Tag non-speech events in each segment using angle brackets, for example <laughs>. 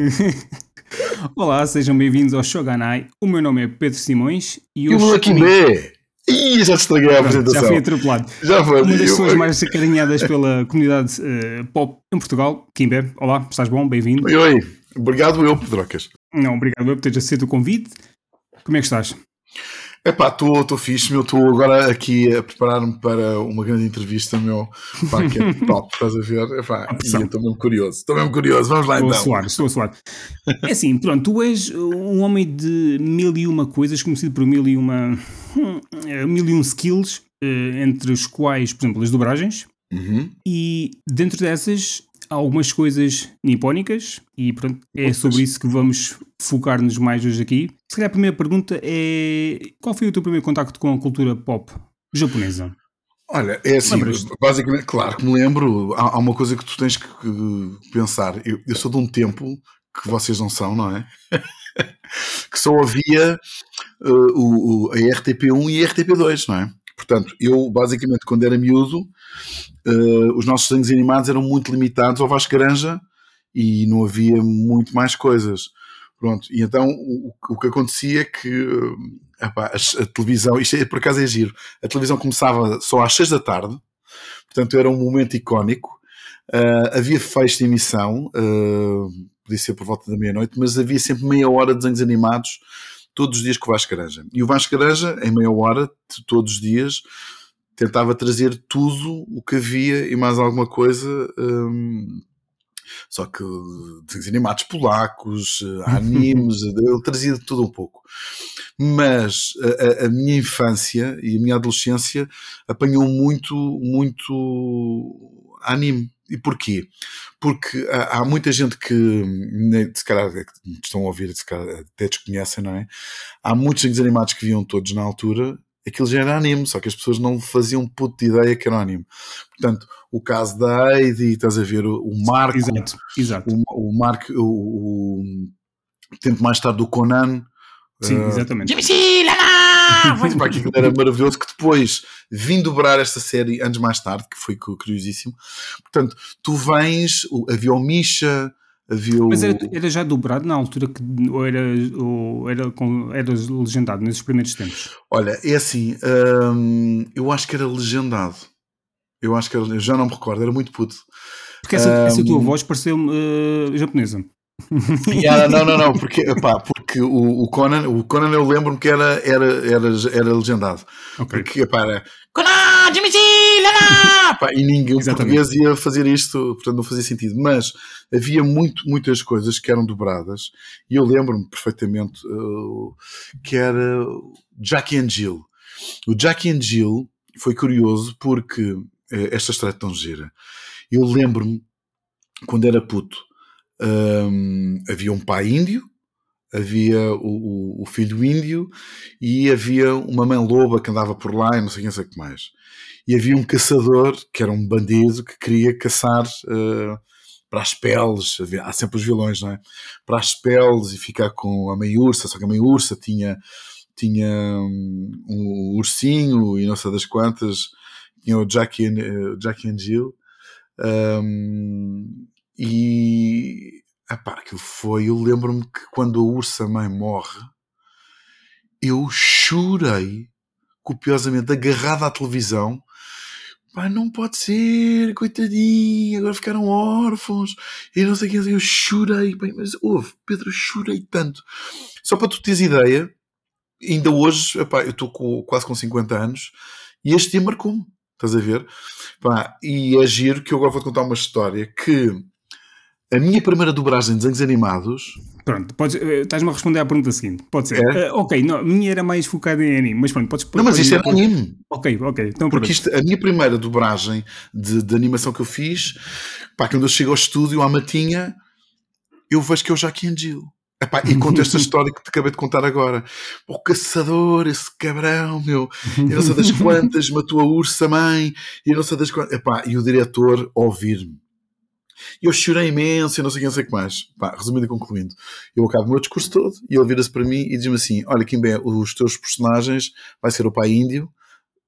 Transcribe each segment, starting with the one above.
<laughs> Olá, sejam bem-vindos ao Shoganai. O meu nome é Pedro Simões e hoje. E o Kimbe! Ih, já te estraguei a apresentação. Já fui atropelado. Já foi. Uma das pessoas mais acarinhadas pela comunidade uh, pop em Portugal. Kimbe, olá, estás bom? Bem-vindo. Oi, oi. Obrigado eu, Pedrocas. Não, obrigado eu por teres aceito o convite. Como é que estás? Epá, estou fixe, meu. Estou agora aqui a preparar-me para uma grande entrevista, meu. Pá, que é <laughs> top, estás a ver? Epá, estou mesmo curioso. Estou mesmo curioso. Vamos lá estou então. Estou a suar, estou a suar. É assim, pronto, tu és um homem de mil e uma coisas, conhecido por mil e uma. Hum, mil e um skills, eh, entre os quais, por exemplo, as dobragens. Uhum. E dentro dessas, algumas coisas nipónicas e pronto, é sobre isso que vamos focar-nos mais hoje aqui. Se calhar a primeira pergunta é: qual foi o teu primeiro contacto com a cultura pop japonesa? Olha, é assim, basicamente, claro que me lembro, há, há, uma coisa que tu tens que, que pensar. Eu, eu, sou de um tempo que vocês não são, não é? <laughs> que só havia uh, o, o, a RTP1 e a RTP2, não é? Portanto, eu basicamente quando era miúdo, uh, os nossos desenhos animados eram muito limitados ao Vasco Granja e não havia muito mais coisas. Pronto, e então o, o que acontecia é que uh, epá, a, a, televisão, isto é, por acaso é giro, a televisão começava só às 6 da tarde, portanto era um momento icónico. Uh, havia fecho de emissão, uh, podia ser por volta da meia-noite, mas havia sempre meia hora de desenhos animados todos os dias com o Vasco Garanja. E o Vasco Garanja, em meia hora, todos os dias, tentava trazer tudo o que havia e mais alguma coisa. Um, só que desenhos animados polacos, eh, <laughs> animes, ele trazia de tudo um pouco. Mas a, a, minha infância e a minha adolescência apanhou muito, muito anime. E porquê? Porque há, há muita gente que, se calhar, estão a ouvir, se calhar, até desconhecem, não é? Há muitos desenhos animados que viam todos na altura aquilo já era anime, só que as pessoas não faziam puto de ideia que era anime. Portanto, o caso da Heidi, estás a ver o Marco, exato, exato. O, o Marco, o, o, tempo mais tarde do Conan. Sim, uh, exatamente. Pá, <laughs> aquilo era maravilhoso que depois vim dobrar esta série anos mais tarde, que foi curiosíssimo. Portanto, tu vens, havia o Misha, havia. Mas era, era, já dobrado na altura que ou era, ou era, com, era legendado nesses primeiros tempos? Olha, é assim, hum, eu acho que era legendado. Eu acho que era, eu já não me recordo, era muito puto. Porque essa, um, essa tua voz pareceu-me uh, japonesa. <laughs> Yeah, não, não, não, porque, epá, porque o, o, Conan, o Conan eu lembro-me que era, era, era, era legendado. Okay. Porque, epá, Jimmy epá, <laughs> E ninguém português ia fazer isto, portanto não fazia sentido. Mas havia muito, muitas coisas que eram dobradas e eu lembro-me perfeitamente uh, que era Jackie and Jill. O Jackie and Jill foi curioso porque eh, esta história é tão gira. Eu lembro-me, quando era puto, um, havia um pai índio, havia o, o, o, filho índio e havia uma mãe loba que andava por lá e não sei quem sei que mais. E havia um caçador, que era um bandido, que queria caçar uh, para as peles, há sempre os vilões, não é? Para as peles e ficar com a mãe ursa, só que a mãe ursa tinha, tinha um, um ursinho e não sei das quantas, tinha o Jackie, uh, Jackie and Jill. Um, e epá, aquilo foi. Eu lembro-me que quando a ursa mãe morre, eu chorei copiosamente, agarrado à televisão. Pá, não pode ser, coitadinho, agora ficaram órfãos. E não sei o que, eu chorei. Bem, mas houve, Pedro, chorei tanto. Só para tu teres ideia, ainda hoje, epá, eu estou quase com 50 anos e este dia marcou-me. Estás a ver? Pá, e é giro que eu agora vou-te contar uma história que a minha primeira dobragem de desenhos animados. Pronto, podes, eh, estás-me a responder à pergunta seguinte. Pode ser. É? Uh, ok, não, a minha era mais focada em anime, mas pronto, podes. Não, mas isto é anime. Ok, ok. Então, Porque isto, a minha primeira dobragem de, de, animação que eu fiz, pá, quando eu chego ao estúdio à matinha, eu vejo que é o Jackie Jill. Epá, e conto esta <laughs> história que te acabei de contar agora. O caçador, esse cabrão, meu, e não sei das quantas, matou a ursa mãe, e não sei das quantas. Epá, e o diretor ouvir-me eu chorei imenso e não sei quem, não sei o que mais. Pá, resumindo e concluindo, eu acabo o meu discurso todo e ele vira-se para mim e diz-me assim: Olha, Kimbé, os teus personagens vai ser o pai índio,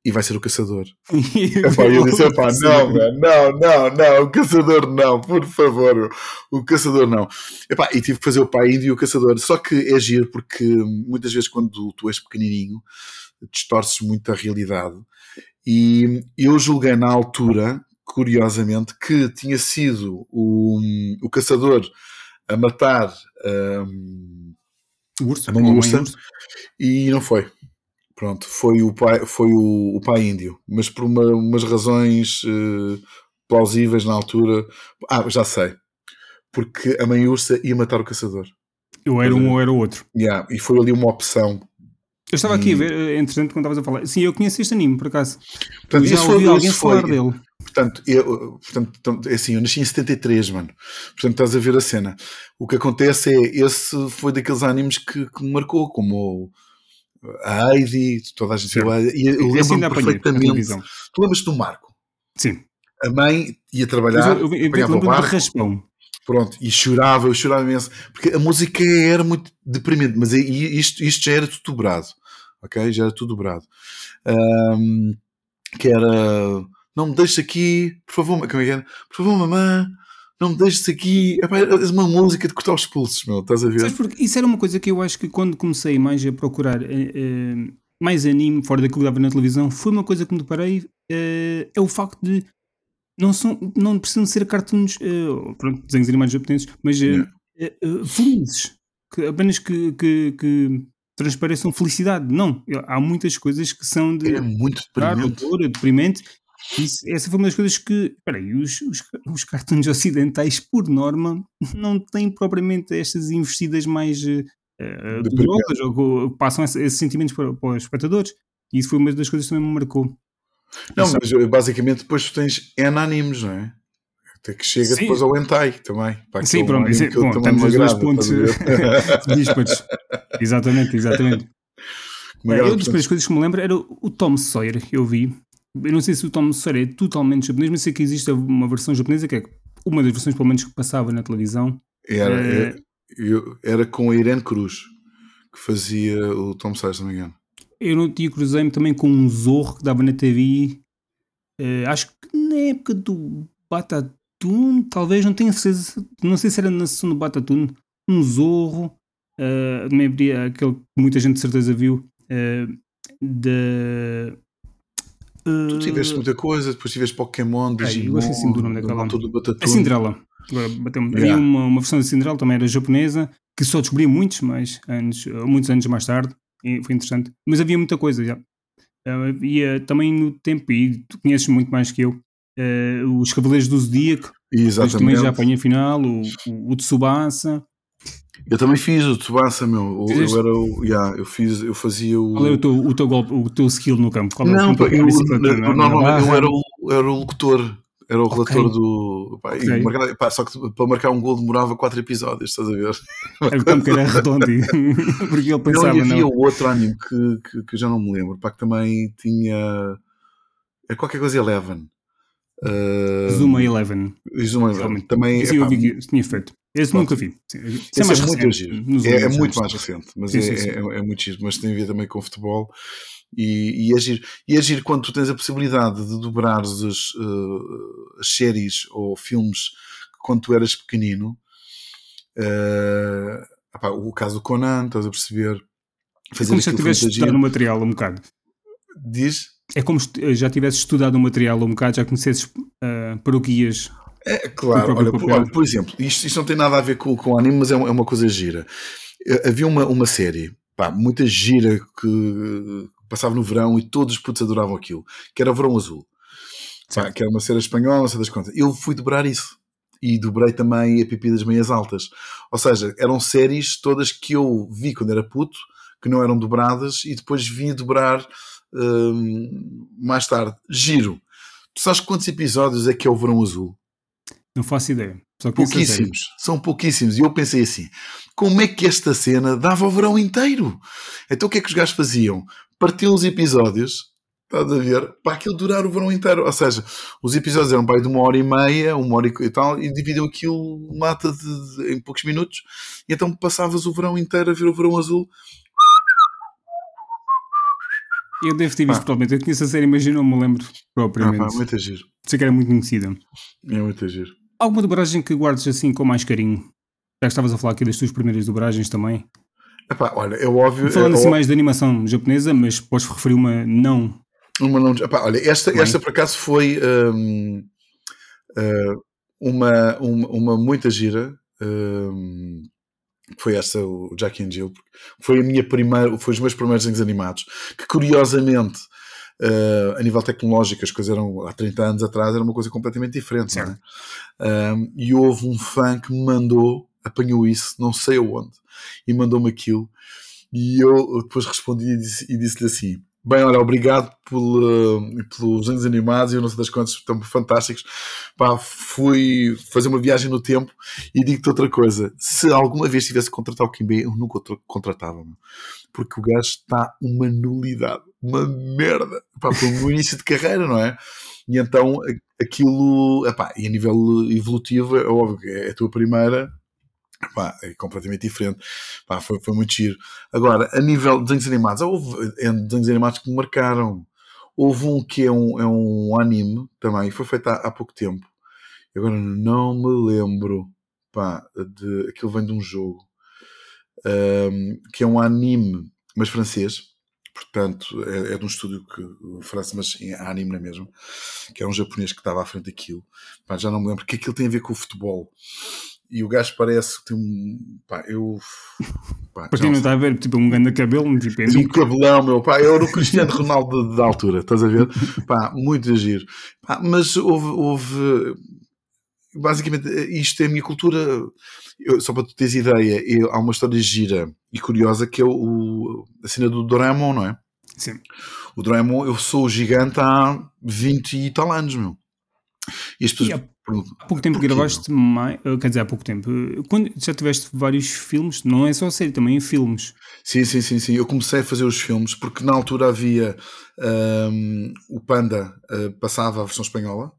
e vai ser o caçador. <laughs> epá, eu disse, epá, <laughs> não, não, não, não, o caçador não, por favor, o caçador não. Epá, e tive que fazer o pai índio e o caçador. Só que é giro porque muitas vezes quando tu és pequenininho distorces muito a realidade. E eu julguei na altura, curiosamente, que tinha sido o, o caçador a matar um, urso, a mãe ursa, e não foi. Pronto, foi o pai, foi o, o pai índio, mas por uma, umas razões uh, plausíveis na altura. Ah, já sei. Porque a mãe ursa ia matar o caçador. Eu era um ou era o outro. Yeah, e foi ali uma opção. Eu estava aqui a ver, eh, entretanto, quando estavas a falar. Sim, eu conheço este anime, por acaso. Portanto, eu já ouvi alguém foi, falar dele. Portanto, eu, portanto, é assim, eu nasci em 73, mano. Portanto, estás a ver a cena. O que acontece é, esse foi daqueles animes que, que me marcou, como a Heidi, toda a gente viu a Heidi, e eu lembro-me perfeitamente. Tu lembras-te do Marco? Sim. A mãe ia trabalhar, eu, eu, eu, eu barco, raspão. Pronto, e chorava, eu chorava imenso, porque a música era muito deprimente, mas isto, isto já era tudo dobrado, ok? Já era tudo dobrado. Um, que era, não me deixes aqui, por favor, como é que era? Por favor, mamãe, não me deixes aqui. É uma música de cortar os pulsos, meu, estás a ver? Isso era uma coisa que eu acho que quando comecei mais a procurar eh, eh, mais anime fora daquilo que dava na televisão, foi uma coisa que me deparei. Eh, é o facto de não, são, não precisam ser cartoons, pronto, desenhos animados japoneses, mas yeah. felizes. Que, apenas que, que, que transpareçam felicidade. Não, há muitas coisas que são de. É muito deprimente. deprimente isso, essa foi uma das coisas que. Peraí, os, os, os cartoons ocidentais, por norma, não têm propriamente estas investidas mais uh, dolorosas ou que passam esses sentimentos para, para, os espectadores. E isso foi uma das coisas que também me marcou. Não, mas eh, basicamente depois tu tens N animes, não é? Até que chega sim. depois ao hentai também. Sim, pronto, sim, bom, estamos nos dois pontos <laughs> díspares. exatamente, exatamente. <laughs> É, das coisas que me lembro era o Tom Sawyer, eu vi, eu não sei se o Tom Sawyer é totalmente japonês, mas sei que existe uma versão japonesa que é uma das versões, pelo menos, que passava na televisão. Era, é... era, eu, era com a Irene Cruz que fazia o Tom Sawyer, se não me engano. Eu não tinha cruzei-me também com um Zorro que dava na TV. Uh, acho que na época do Batatune, talvez, não tenho certeza. Não sei se era na sessão do Batatune. Um Zorro. Uh, também havia aquele que muita gente de certeza viu. Uh, de Tu tiveste muita coisa, depois tiveste Pokémon, Digimon. eu gostei sim do nome daquela. A Cinderela. Bateu-me. Yeah. uma, uma versão da Cinderela, também era japonesa, que só descobri muitos, mais anos, muitos anos mais tarde. E foi interessante. Mas havia muita coisa já. Havia também no tempo, e tu conheces muito mais que eu, uh, os Cavaleiros do Zodíaco. Exatamente. Também já apanhei a final, o, o, o Tsubasa. Eu também fiz o Tsubasa, meu. Eu, eu era o. Yeah, eu, fiz, eu fazia o. Qual é o teu, o teu golpe, o teu skill no campo? Qual não, é eu, eu, normalmente eu era o, era o locutor. Era o relator okay. do. Pá, okay. marcar, pá, só que para marcar um gol demorava 4 episódios, estás a ver? Era o campo que era redondo. <laughs> porque ele pensava. Não, e havia não. outro anime que, que, que, já não me lembro, pá, que também tinha. É qualquer coisa Eleven. Uh, Zuma Eleven. Zuma Eleven. Também. Sim, eu vi que tinha feito. Esse nunca vi. Esse, é, mais é muito recente, é, é, muito mais recente, mas sim, é, sim, sim. É, é, muito giro. Mas tem a ver também com futebol. E, e, agir, e agir quando tu tens a possibilidade de dobrar as, uh, as séries ou filmes quando tu eras pequenino. Uh, o caso do Conan, estás a perceber? Fazer é como se já tivesse estudado o material um bocado. Diz? É como se já tivesse estudado o material um bocado, já conhecesses uh, paroquias é claro, olha por, olha, por, exemplo, isto, isto, não tem nada a ver com, com anime, mas é uma, é uma coisa gira. Eh, havia uma, uma série, pá, muita gira que passava no verão e todos os putos adoravam aquilo, que era o Verão Azul. Pá, que era uma série espanhola, não sei das contas. Eu fui dobrar isso. E dobrei também a Pipi das Meias Altas. Ou seja, eram séries todas que eu vi quando era puto, que não eram dobradas, e depois vim dobrar mais tarde. Giro. Tu sabes quantos episódios é que é o Verão Azul? Não faço ideia. pouquíssimos. São pouquíssimos. E eu pensei assim: como é que esta cena dava o verão inteiro? Então o que é que os gajos faziam? Partiam os episódios, estás a ver, para aquilo durar o verão inteiro. Ou seja, os episódios eram para aí de uma hora e meia, uma hora e tal, e dividiam aquilo mata de, de, em poucos minutos. E então passavas o verão inteiro a ver o verão azul Eu devo ter visto ah. provavelmente. Eu conheço a série, mas eu não me lembro propriamente. Ah, pá, muito giro. Sei que era muito conhecida. É muito giro. Alguma dobragem que guardes assim com mais carinho? Já estavas a falar aqui das tuas primeiras dobragens também. Epá, olha, é óbvio. Falando é assim óbvio. mais de animação japonesa, mas podes referir uma não. Uma não. Epá, olha, esta, esta por acaso foi um, uh, uma, uma, uma muita gira. Um, foi esta, o Jackie and Jill. Foi a minha primeira, foi os meus primeiros desenhos animados. Que curiosamente. Uh, a nível tecnológico, as coisas eram há 30 anos atrás, era uma coisa completamente diferente. É? Um, e houve um fã que me mandou, apanhou isso, não sei aonde, e mandou-me aquilo. E eu depois respondi e disse-lhe disse assim: Bem, olha, obrigado por, pelos desenhos animados e eu não sei das quantas estão fantásticos. Pá, fui fazer uma viagem no tempo e digo-te outra coisa: se alguma vez tivesse que contratar o Kimbe, eu nunca o contratava, porque o gajo está uma nulidade, uma merda, pá, no início de carreira, não é? E então aquilo, epá, e a nível evolutivo, é óbvio que é a tua primeira, Pá, é completamente diferente. Pá, foi, foi muito giro. Agora, a nível de desenhos animados, houve é, desenhos animados que me marcaram. Houve um que é um, é um anime também, foi feito há, há pouco tempo. Agora não me lembro. Pá, de, aquilo vem de um jogo. Um, que é um anime, mas francês. Portanto, é, é de um estúdio que França, mas é anime não é mesmo? Que é um japonês que estava à frente daquilo. Pá, já não me lembro, que aquilo tem a ver com o futebol e o gajo parece que tem um. Pá, eu. <laughs> Pá, Para quem não está a ver, tipo um grande cabelo, tipo, é um cabelão, meu. Pá, eu era o <laughs> Cristiano Ronaldo da altura, estás a ver? Pá, muito giro. Pá, mas houve, houve. Basicamente, isto é a minha cultura. Eu, só para tu teres ideia, eu, há uma história gira e curiosa que é o, a cena do Doraemon, não é? Sim. O Doraemon, eu sou o gigante há 20 e tal anos, meu. E as pessoas Há pouco tempo gravaste mais, eh, quer dizer, há pouco tempo. Quando já tiveste vários filmes, não é só série, também em filmes. Sim, sim, sim, sim. Eu comecei a fazer os filmes porque na altura havia um, o Panda uh, passava a versão espanhola.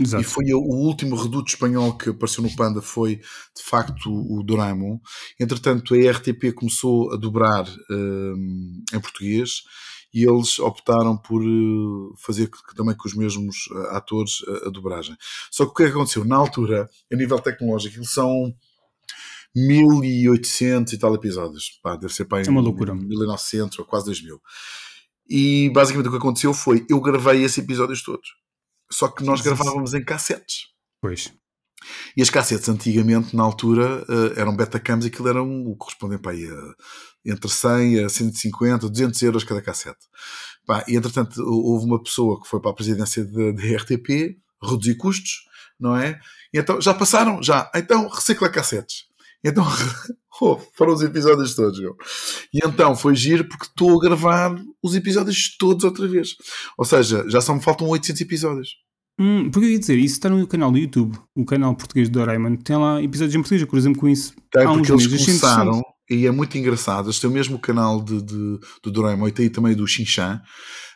Exato. E foi o último reduto espanhol que apareceu no Panda foi de facto o Doraemon. Entretanto, a RTP começou a dobrar um, em português e eles optaram por eh, fazer também com os mesmos eh, atores a, a dobragem. Só que o que, é que aconteceu? Na altura, a nível tecnológico, eles são 1800 e tal episódios. Pá, deve ser para é uma loucura. 1900 ou quase 2000. E basicamente o que aconteceu foi eu gravei esses episódios todos. Só que nós gravávamos em cassetes. Pois. E as cassetes antigamente, na altura, eh, eram betacams e aquilo era o correspondente para aí a entre 100 a 150, 200 euros cada cassete. Pá, e entretanto houve uma pessoa que foi para a presidência da RTP, reduzir custos, não é? E então já passaram, já. Então recicla cassetes. Então <laughs> oh, foram os episódios todos. Meu. E então foi giro porque estou a gravar os episódios todos outra vez. Ou seja, já só me faltam 800 episódios. Hum, porque eu ia dizer, isso está no canal do YouTube, o canal português do Doraemon, tem lá episódios em português, eu cruzei-me com isso. Tem, há porque uns eles meses. começaram, e é muito engraçado. Eles têm o mesmo canal de, de, do Doraemon e tem também do Shinchan.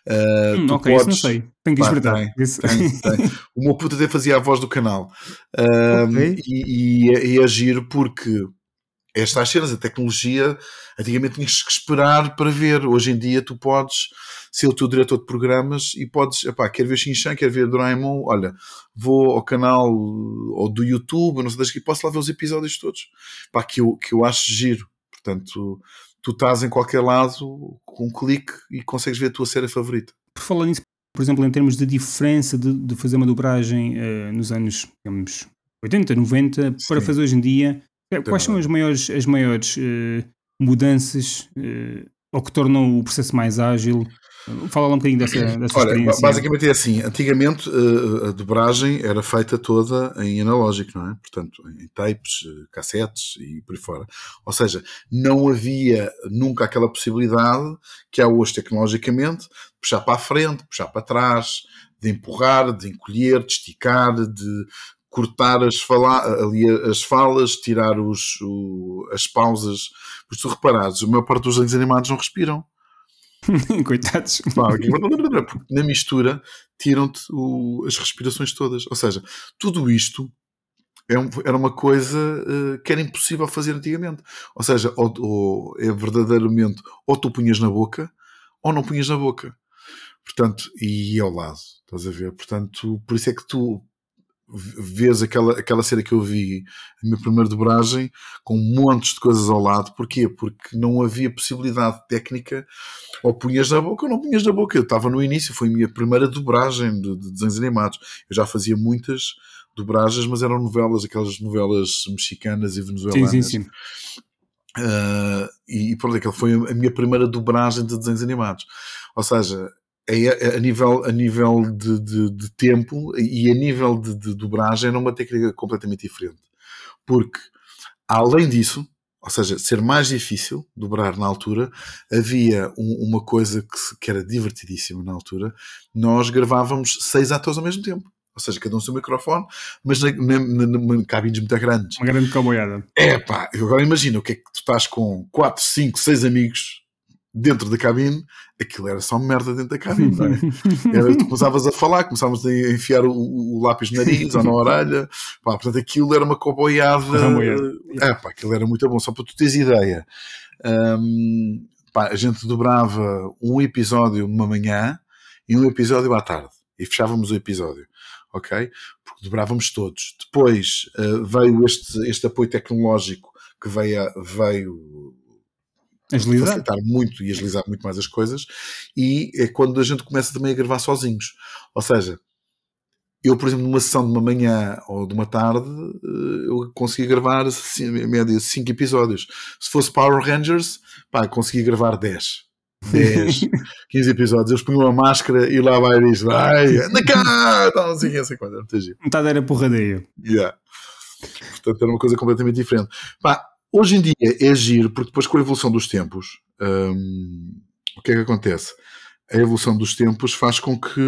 Uh, hum, ok, podes... isso não sei. Tenho que espreitar. Tem, tem, tem. <laughs> o meu puto até fazia a voz do canal. Uh, okay. e, e, é, e é giro porque estas cenas, a tecnologia, antigamente tinhas que esperar para ver. Hoje em dia tu podes ser o teu diretor de programas e podes, epá, quer ver Shinchan, quer ver Doraemon, olha, vou ao canal ou do YouTube, não sei das que posso lá ver os episódios todos. Pá, que eu, que eu acho giro. Portanto, tu estás em qualquer lado com um clique e consegues ver a tua série favorita. Por falar nisso, por exemplo, em termos de diferença de, de fazer uma dobragem uh, nos anos, digamos, 80, 90, Sim. para fazer hoje em dia, é, quais são as maiores, as maiores uh, mudanças uh, ou que tornam o processo mais ágil? Fala lá um bocadinho dessa, dessa Olha, experiência. Basicamente é assim, antigamente eh, a dobragem era feita toda em analógico, não é? Portanto, em tapes, eh, cassetes e por aí fora. Ou seja, não havia nunca aquela possibilidade que há hoje tecnologicamente, puxar para a frente, puxar para trás, de empurrar, de encolher, de esticar, de cortar as, fala ali as falas, tirar os, o, as pausas. Porque tu reparares, a maior parte dos desenhos animados não respiram. <laughs> Coitados. na mistura tiram-te as respirações todas. Ou seja, tudo isto é um, era uma coisa uh, que era impossível fazer antigamente. Ou seja, ou, ou, é verdadeiramente ou tu punhas na boca ou não punhas na boca. Portanto, e ao lado, estás a ver? Portanto, por isso é que tu vês aquela, aquela cena que eu vi, a minha primeira dobragem, com montes de coisas ao lado. Porquê? Porque não havia possibilidade técnica, ou punhas na boca ou não punhas na boca. Eu estava no início, foi a minha primeira dobragem de, de desenhos animados. Eu já fazia muitas dobragens, mas eram novelas, aquelas novelas mexicanas e venezuelanas. Sim, sim, sim. Uh, e pronto, aquela foi a minha primeira dobragem de desenhos animados. Ou seja, é, a nível, a nível de, de, de tempo e a nível de, de dobragem era uma técnica completamente diferente. Porque, além disso, ou seja, ser mais difícil dobrar na altura, havia um, uma coisa que, que, era divertidíssima na altura. Nós gravávamos seis atores ao mesmo tempo. Ou seja, cada um seu microfone, mas na, na, na, na cabines muito grandes. Uma grande caboiada. É pá, agora imagina o que é que tu estás com 4, 5, 6 amigos dentro da cabine, aquilo era só merda dentro da cabine. É? <laughs> Era, tu começavas a falar, começávamos a enfiar o, o lápis no nariz ou na <laughs> orelha, pá, portanto aquilo era uma coboiada. É, pá, aquilo era muito bom, só para tu teres ideia. Um, pá, a gente dobrava um episódio numa manhã e um episódio à tarde e fechávamos o episódio. Ok? Porque dobrávamos todos. Depois uh, veio este, este apoio tecnológico que veio, veio agilizar. facilitar muito e agilizar muito mais as coisas. E é quando a gente começa também a gravar sozinhos. Ou seja, eu, por exemplo, numa sessão de uma manhã ou de uma tarde, eh, eu conseguia gravar, assim, em média, 5 episódios. Se fosse Power Rangers, pá, conseguia gravar 10. 10, 15 episódios. Eles punham a máscara e lá vai isto, vai, anda cá, tal, não sei o que, essa coisa. Metade era porradeio. Yeah. Portanto, era uma coisa completamente diferente. Pá, Hoje em dia é giro, porque depois com a evolução dos tempos, hum, o que é que acontece? A evolução dos tempos faz com que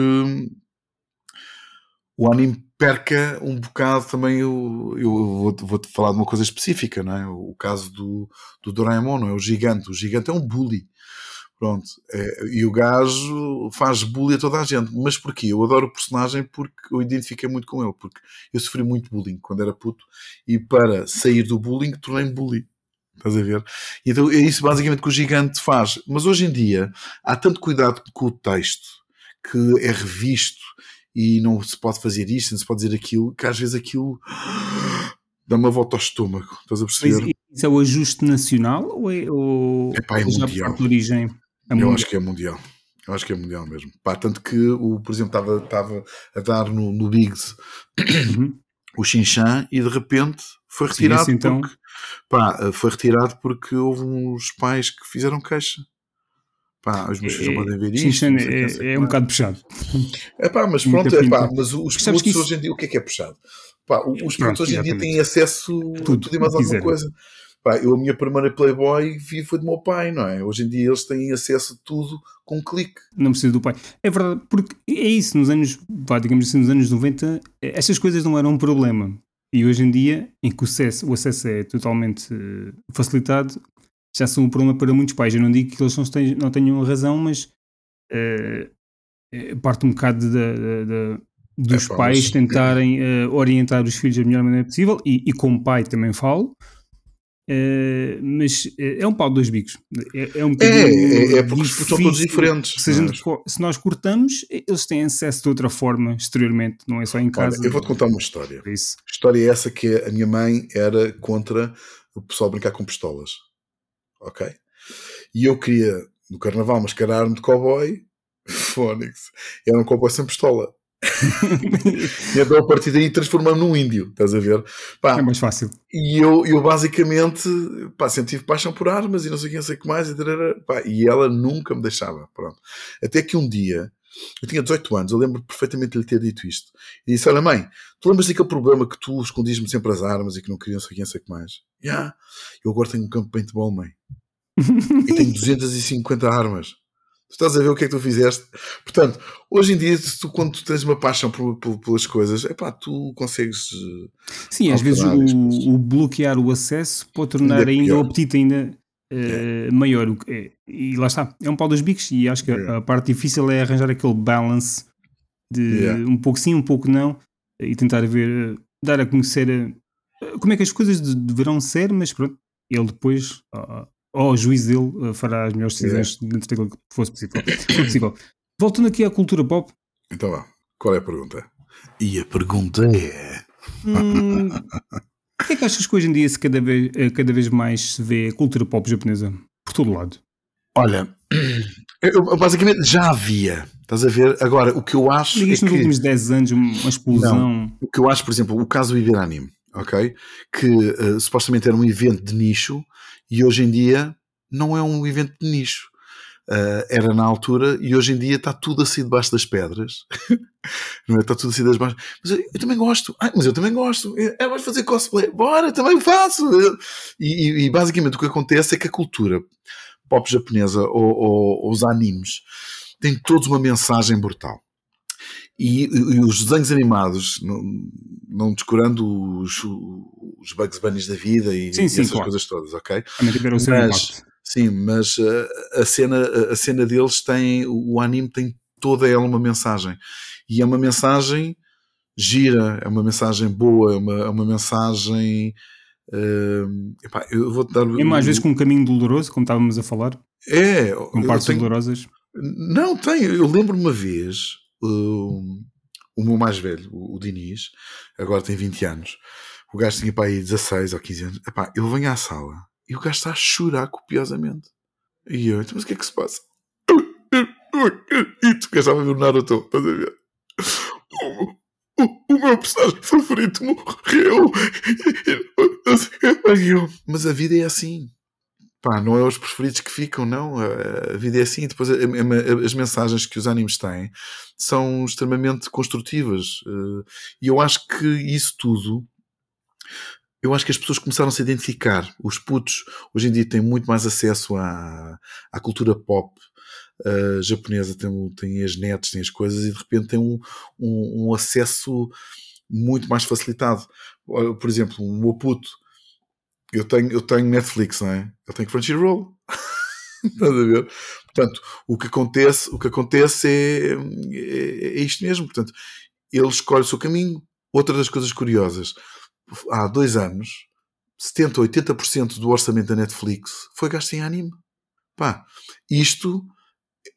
o anime perca um bocado também. O, eu vou-te vou falar de uma coisa específica, não é? O caso do, do Doraemon, não é? O gigante. O gigante é um bully. Pronto. É, e o gajo faz bullying a toda a gente. Mas porquê? Eu adoro o personagem porque eu identifiquei muito com ele. Porque eu sofri muito bullying quando era puto. E para sair do bullying, tornei-me bully. Estás a ver? Então é isso basicamente que o gigante faz. Mas hoje em dia há tanto cuidado com o texto que é revisto e não se pode fazer isto, não se pode dizer aquilo, que às vezes aquilo <gasps> dá uma volta ao estômago. Estás a perceber? Isso é o ajuste nacional ou é, ou, Epá, é mundial. de origem? É eu acho que é mundial. Eu acho que é mundial mesmo. Pá, tanto que, o, por exemplo, estava, estava a dar no, no Biggs uhum. <coughs> o Xinchan e de repente foi retirado Sim, então... porque pá, foi retirado porque houve uns pais que fizeram queixa. Pá, os meus filhos é, podem ver isto. é, é um bocado puxado. É pá, mas pronto, é pá, mas os produtos isso... hoje em dia, o que é que é puxado? Pá, os produtos hoje em dia têm acesso a tudo, tudo e mais alguma coisa. Pá, eu, a minha primeira Playboy vi foi do meu pai, não é? Hoje em dia eles têm acesso a tudo com um clique. Não precisa do pai. É verdade, porque é isso, nos anos, pá, digamos assim, nos anos 90, estas coisas não eram um problema. E hoje em dia, em que o acesso, o acesso é totalmente uh, facilitado, já são um problema para muitos pais. Eu não digo que eles não tenham, não tenham razão, mas uh, parte um bocado de, dos é, pais tentarem uh, orientar os filhos da melhor maneira possível, e, e como pai também falo, Uh, mas eh, é um pau de dois bicos. É, é um é, é, é porque são todos diferentes. Se, gente, se, nós cortamos, eles têm acesso de outra forma exteriormente, não é só em casa. Olha, eu vou-te contar uma história. É isso. História é essa que a minha mãe era contra o pessoal brincar com pistolas. Ok? E eu queria, no carnaval, mascarar-me de cowboy. <laughs> Fónix. Era um cowboy sem pistola. <laughs> e então a partir daí transformando num índio, estás a ver? Pá, é mais fácil. E eu, eu basicamente pá, sempre tive paixão por armas e não sei quem sei que mais, e, pá, e ela nunca me deixava. Pronto. Até que um dia, eu tinha 18 anos, eu lembro perfeitamente de lhe ter dito isto. E disse: Olha, mãe, tu lembras daquele problema que tu escondias-me sempre as armas e que não queriam sei quem sei que mais? Já, yeah. eu agora tenho um campo de paintball, mãe. e tenho <laughs> 250 armas. Tu estás a ver o que é que tu fizeste. Portanto, hoje em dia, tu, quando tu tens uma paixão por, por, pelas coisas, epá, tu consegues. Eh, Sim, às vezes o, o, bloquear o acesso pode tornar ainda, ainda o apetite ainda uh, maior. É, e lá está, é um pau dos bicos. E acho que a, a parte difícil é arranjar aquele balance de yeah. um pouco sim, um pouco não, e tentar ver, dar a conhecer uh, como é que as coisas deverão ser, mas pronto, ele depois. Uh, ou o juiz dele uh, fará as melhores decisões é. dentro daquilo que fosse possível. <coughs> possível. voltando aqui à cultura pop. Então vá, qual é a pergunta? E a pergunta é. Hum, <laughs> o que é que achas que hoje em dia se cada vez, eh, cada vez mais se vê a cultura pop japonesa? Por todo lado. Olha, <clears throat> eu, basicamente já havia. Estás a ver? Agora, o que eu acho. Digas é nos que... últimos 10 anos uma explosão. Não, o que eu acho, por exemplo, o caso do Iberanime, ok? Que uh, supostamente era um evento de nicho e hoje em dia não é um evento de nicho. Uh, era na altura e hoje em dia está tudo assim debaixo das pedras. <laughs> é? Está tudo assim debaixo. Mas eu, eu, também gosto. Mas eu também gosto. É, é, vamos fazer cosplay. Bora, também faço. E, e, e, basicamente o que acontece é que a cultura pop japonesa ou, ou, ou os animes têm todos uma mensagem brutal. E, e, os desenhos animados, não, não descurando os, os Bugs Bunnies da vida e, sim, sim, essas claro. coisas todas, ok? Também tiveram mas, Sim, mas a, a, cena, a cena deles tem, o anime tem toda ela uma mensagem. E é uma mensagem gira, é uma mensagem boa, é uma, é uma mensagem. Uh, epá, eu vou dar. É mais vezes com um caminho doloroso, como estávamos a falar. É, com partes tenho, dolorosas. Não, tem. Eu lembro uma vez, uh, o meu mais velho, o, o Diniz, agora tem 20 anos. O gajo tinha para aí 16 ou 15 anos. Epá, eu venho à sala e o gajo está a chorar copiosamente. E eu, então, mas o que é que se passa? E tu gajo estava a ver o Naruto, estás a ver? O, o, o meu personagem favorito morreu. Eu, mas a vida é assim. Pá, não é os preferidos que ficam, não. A vida é assim. Depois as mensagens que os animes têm são extremamente construtivas. Eh, e eu acho que isso tudo eu acho que as pessoas começaram a se identificar. Os putos hoje em dia têm muito mais acesso à, à cultura pop uh, japonesa, têm, têm as nets, têm as coisas e de repente têm um, um, um acesso muito mais facilitado. Por exemplo, o meu puto, eu tenho, eu tenho Netflix, não é? Eu tenho Crunchyroll. <laughs> Estás a ver? Portanto, o que acontece, o que acontece é, é, é isto mesmo. Portanto, ele escolhe o seu caminho. Outra das coisas curiosas, há dois anos, 70, 80% do orçamento da Netflix foi gasto em anime. Pá, isto,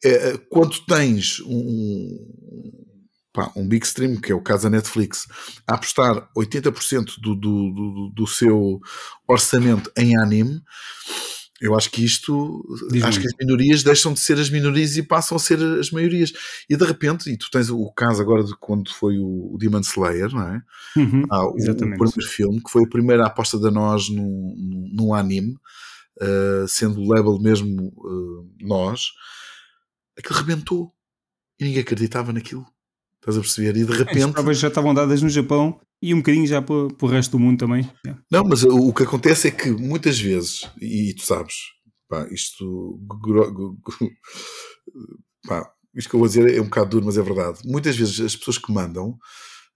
é, quando tens um, pá, um big stream, que é o caso da Netflix, a apostar 80% do, do, do, do seu orçamento em anime, eu acho que isto, Diz acho que as minorias deixam de ser as minorias e passam a ser as maiorias. E de repente, e tu tens o caso agora de quando foi o, o Demon Slayer, não é? Uhum, ah, o, o, primeiro filme, que foi a primeira aposta da nós no, no, no anime, uh, sendo o label mesmo uh, nós, aquilo rebentou. E ninguém acreditava naquilo. Estás a perceber? E de repente. As provas já estavam dadas no Japão e um bocadinho já para, para o resto do mundo também. Não, mas o, que acontece é que muitas vezes, e, tu sabes, pá, isto. Pá, isto que eu vou dizer é um bocado duro, mas é verdade. Muitas vezes as pessoas que mandam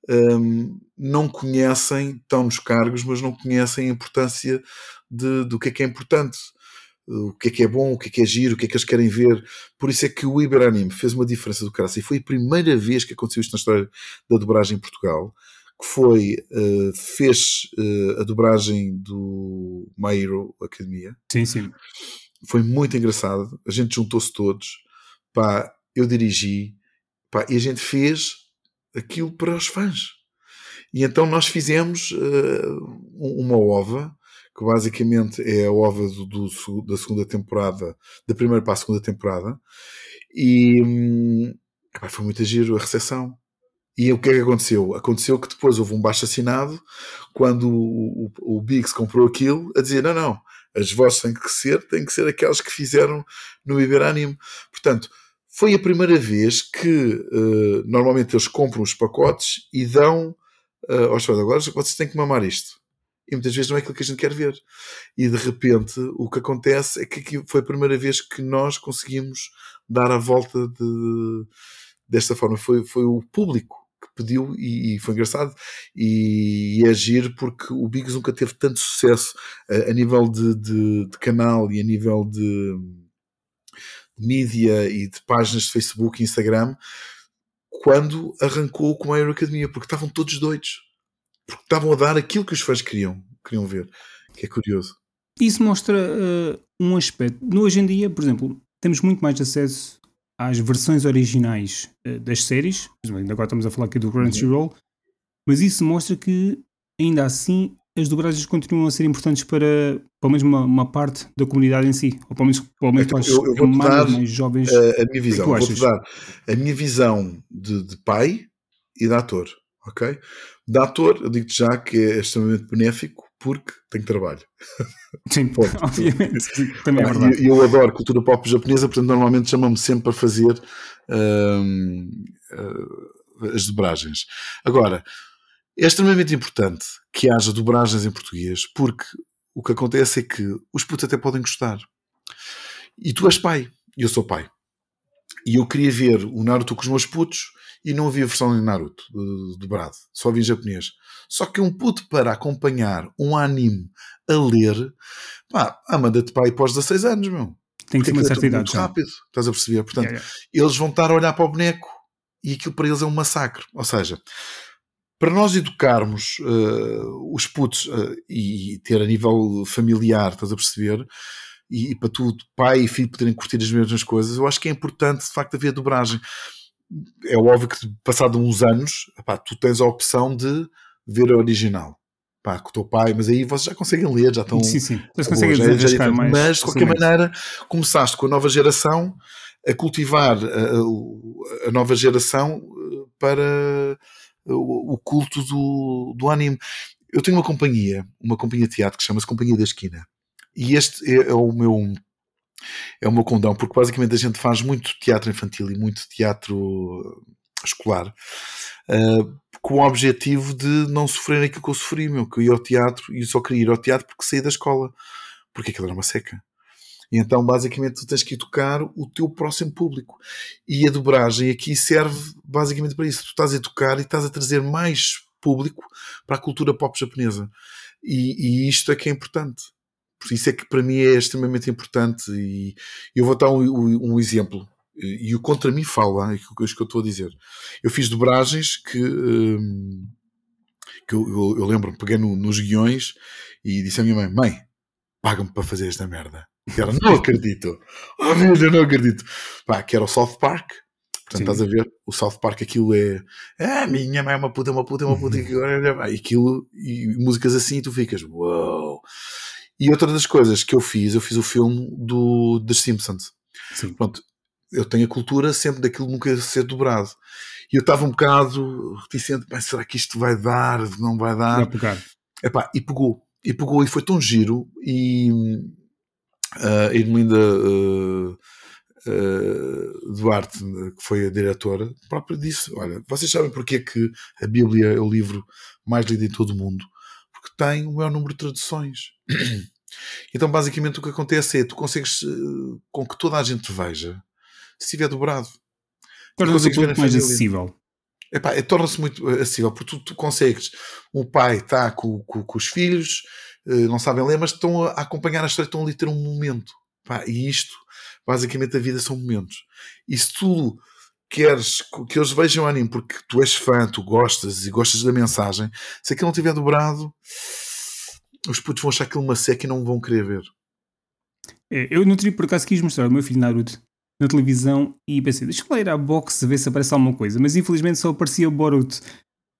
um, não conhecem, estão nos cargos, mas não conhecem a importância de, do que é que é importante o que é que é bom, o que é que é giro, o que é que eles querem ver. Por isso é que o Iberanime fez uma diferença do caraças. E foi a primeira vez que aconteceu isto na história da dobragem em Portugal, que foi, uh, fez uh, a dobragem do My Hero Academia. Sim, sim. Foi muito engraçado. A gente juntou-se todos. Pá, eu dirigi. Pá, e a gente fez aquilo para os fãs. E então nós fizemos uh, uma ova que basicamente é a ova do, do, da segunda temporada, da primeira para a segunda temporada, e hum, foi muito giro a recepção. E o que é que aconteceu? Aconteceu que depois houve um baixo assinado quando o, o, o Biggs comprou aquilo a dizer: não, não, as vozes têm que ser, têm que ser aquelas que fizeram no Iberanime. Portanto, foi a primeira vez que uh, normalmente eles compram os pacotes e dão uh, aos fãs. Agora vocês têm que mamar isto e muitas vezes não é aquilo que a gente quer ver. E de repente o que acontece é que foi a primeira vez que nós conseguimos dar a volta de, desta forma. Foi, foi o público que pediu e, e foi engraçado e, e é agir porque o Biggs nunca teve tanto sucesso a, a nível de, de, de, canal e a nível de, de mídia e de páginas de Facebook e Instagram quando arrancou com a Aero Academia, porque estavam todos doidos porque estavam a dar aquilo que os fãs queriam, queriam ver, que é curioso. Isso mostra uh, um aspecto. Hoje em dia, por exemplo, temos muito mais acesso às versões originais uh, das séries, agora estamos a falar aqui do Crunchyroll, uhum. mas isso mostra que ainda assim as dobragens continuam a ser importantes para pelo menos uma, uma parte da comunidade em si, ou pelo menos, pelo menos então, para eu, eu mais, mais jovens. A, a minha visão, vou-te dar a minha visão de, de pai e de ator, ok? De ator, eu digo-te já que é extremamente benéfico porque tenho trabalho. Sim, Ponto. <laughs> obviamente. Também é verdade. Eu, eu, adoro cultura pop japonesa, portanto, normalmente chamam-me sempre para fazer hum, uh, as dobragens. Agora, é extremamente importante que haja dobragens em português, porque o que acontece é que os putos até podem gostar. E tu és pai, e eu sou pai. E eu queria ver o Naruto com os meus putos e não havia versão em Naruto dobrado, só havia em japonês. Só que um puto para acompanhar um anime a ler, pá, ah, manda-te para aí pós 16 anos, meu. Tem que ser uma certa idade. Muito rápido, estás a perceber? Portanto, yeah, yeah. eles vão estar a olhar para o boneco e aquilo para eles é um massacre. Ou seja, para nós educarmos uh, os putos uh, e ter a nível familiar, estás a perceber? E, e para tu, pai e filho, poderem curtir as mesmas coisas, eu acho que é importante de facto haver dobragem. É óbvio que, passado uns anos, epá, tu tens a opção de ver a original. Pá, com o teu pai, mas aí vocês já conseguem ler, já estão. Sim, sim. Vocês conseguem já, já, já, mais. Mas, de qualquer maneira, começaste com a nova geração a cultivar a, a nova geração eh, para o, o culto do, do anime. Eu tenho uma companhia, uma companhia de teatro que chama-se Companhia da Esquina. E este é, é, o meu é o meu condão, porque basicamente a gente faz muito teatro infantil e muito teatro escolar uh, com o objetivo de não sofrer aquilo que eu sofri, meu, que eu ia ao teatro e só queria ir ao teatro porque saí da escola, porque aquilo era uma seca. E então, basicamente, tu tens que educar o teu próximo público. E a dobragem aqui serve basicamente para isso. Tu estás a educar e estás a trazer mais público para a cultura pop japonesa. E, e isto é que é importante. Por isso é que para mim é extremamente importante. E eu vou dar um, um, exemplo. E o contra mim fala, é isso que eu estou a dizer. Eu fiz dobragens que. Hum, que eu, eu, eu lembro-me, peguei no, nos guiões e disse à minha mãe: Mãe, paga-me para fazer esta merda. E ela, não acredito. Oh, meu Deus, não acredito. Pá, que era o South Park. Portanto, Sim. estás a ver? O South Park, aquilo é. Ah, minha mãe é uma puta, uma puta, uma puta. e aquilo, e músicas assim, e tu ficas, uau. Wow. E outra das coisas que eu fiz, eu fiz o filme do, dos Simpsons. Sim. Pronto, eu tenho a cultura sempre daquilo nunca ser dobrado. E eu estava um bocado reticente, será que isto vai dar, não vai dar? Vai pegar. Epá, e pegou. E pegou e foi tão giro. E a Irmelinda uh, uh, Duarte, que foi a diretora, própria disse: Olha, vocês sabem porque é que a Bíblia é o livro mais lido em todo o mundo? Tem o maior número de traduções. <coughs> Então, basicamente, o que acontece é tu consegues uh, com que toda a gente veja se estiver dobrado. Torna-se muito mais acessível. Epá, é, torna-se muito acessível, porque tu, tu consegues. O pai está com, com, com, os filhos, eh, não sabem ler, mas estão a acompanhar a história, estão ali a ter um momento. Pá, e isto, basicamente, a vida são momentos. E se tu queres que eles vejam o anime porque tu és fã, tu gostas e gostas da mensagem, se aquilo não tiver dobrado, os putos vão achar aquilo uma seca e não vão querer ver. É, eu no por acaso quis mostrar o meu filho Naruto na televisão e pensei, deixa eu ir à box ver se aparece alguma coisa, mas infelizmente só aparecia o Boruto.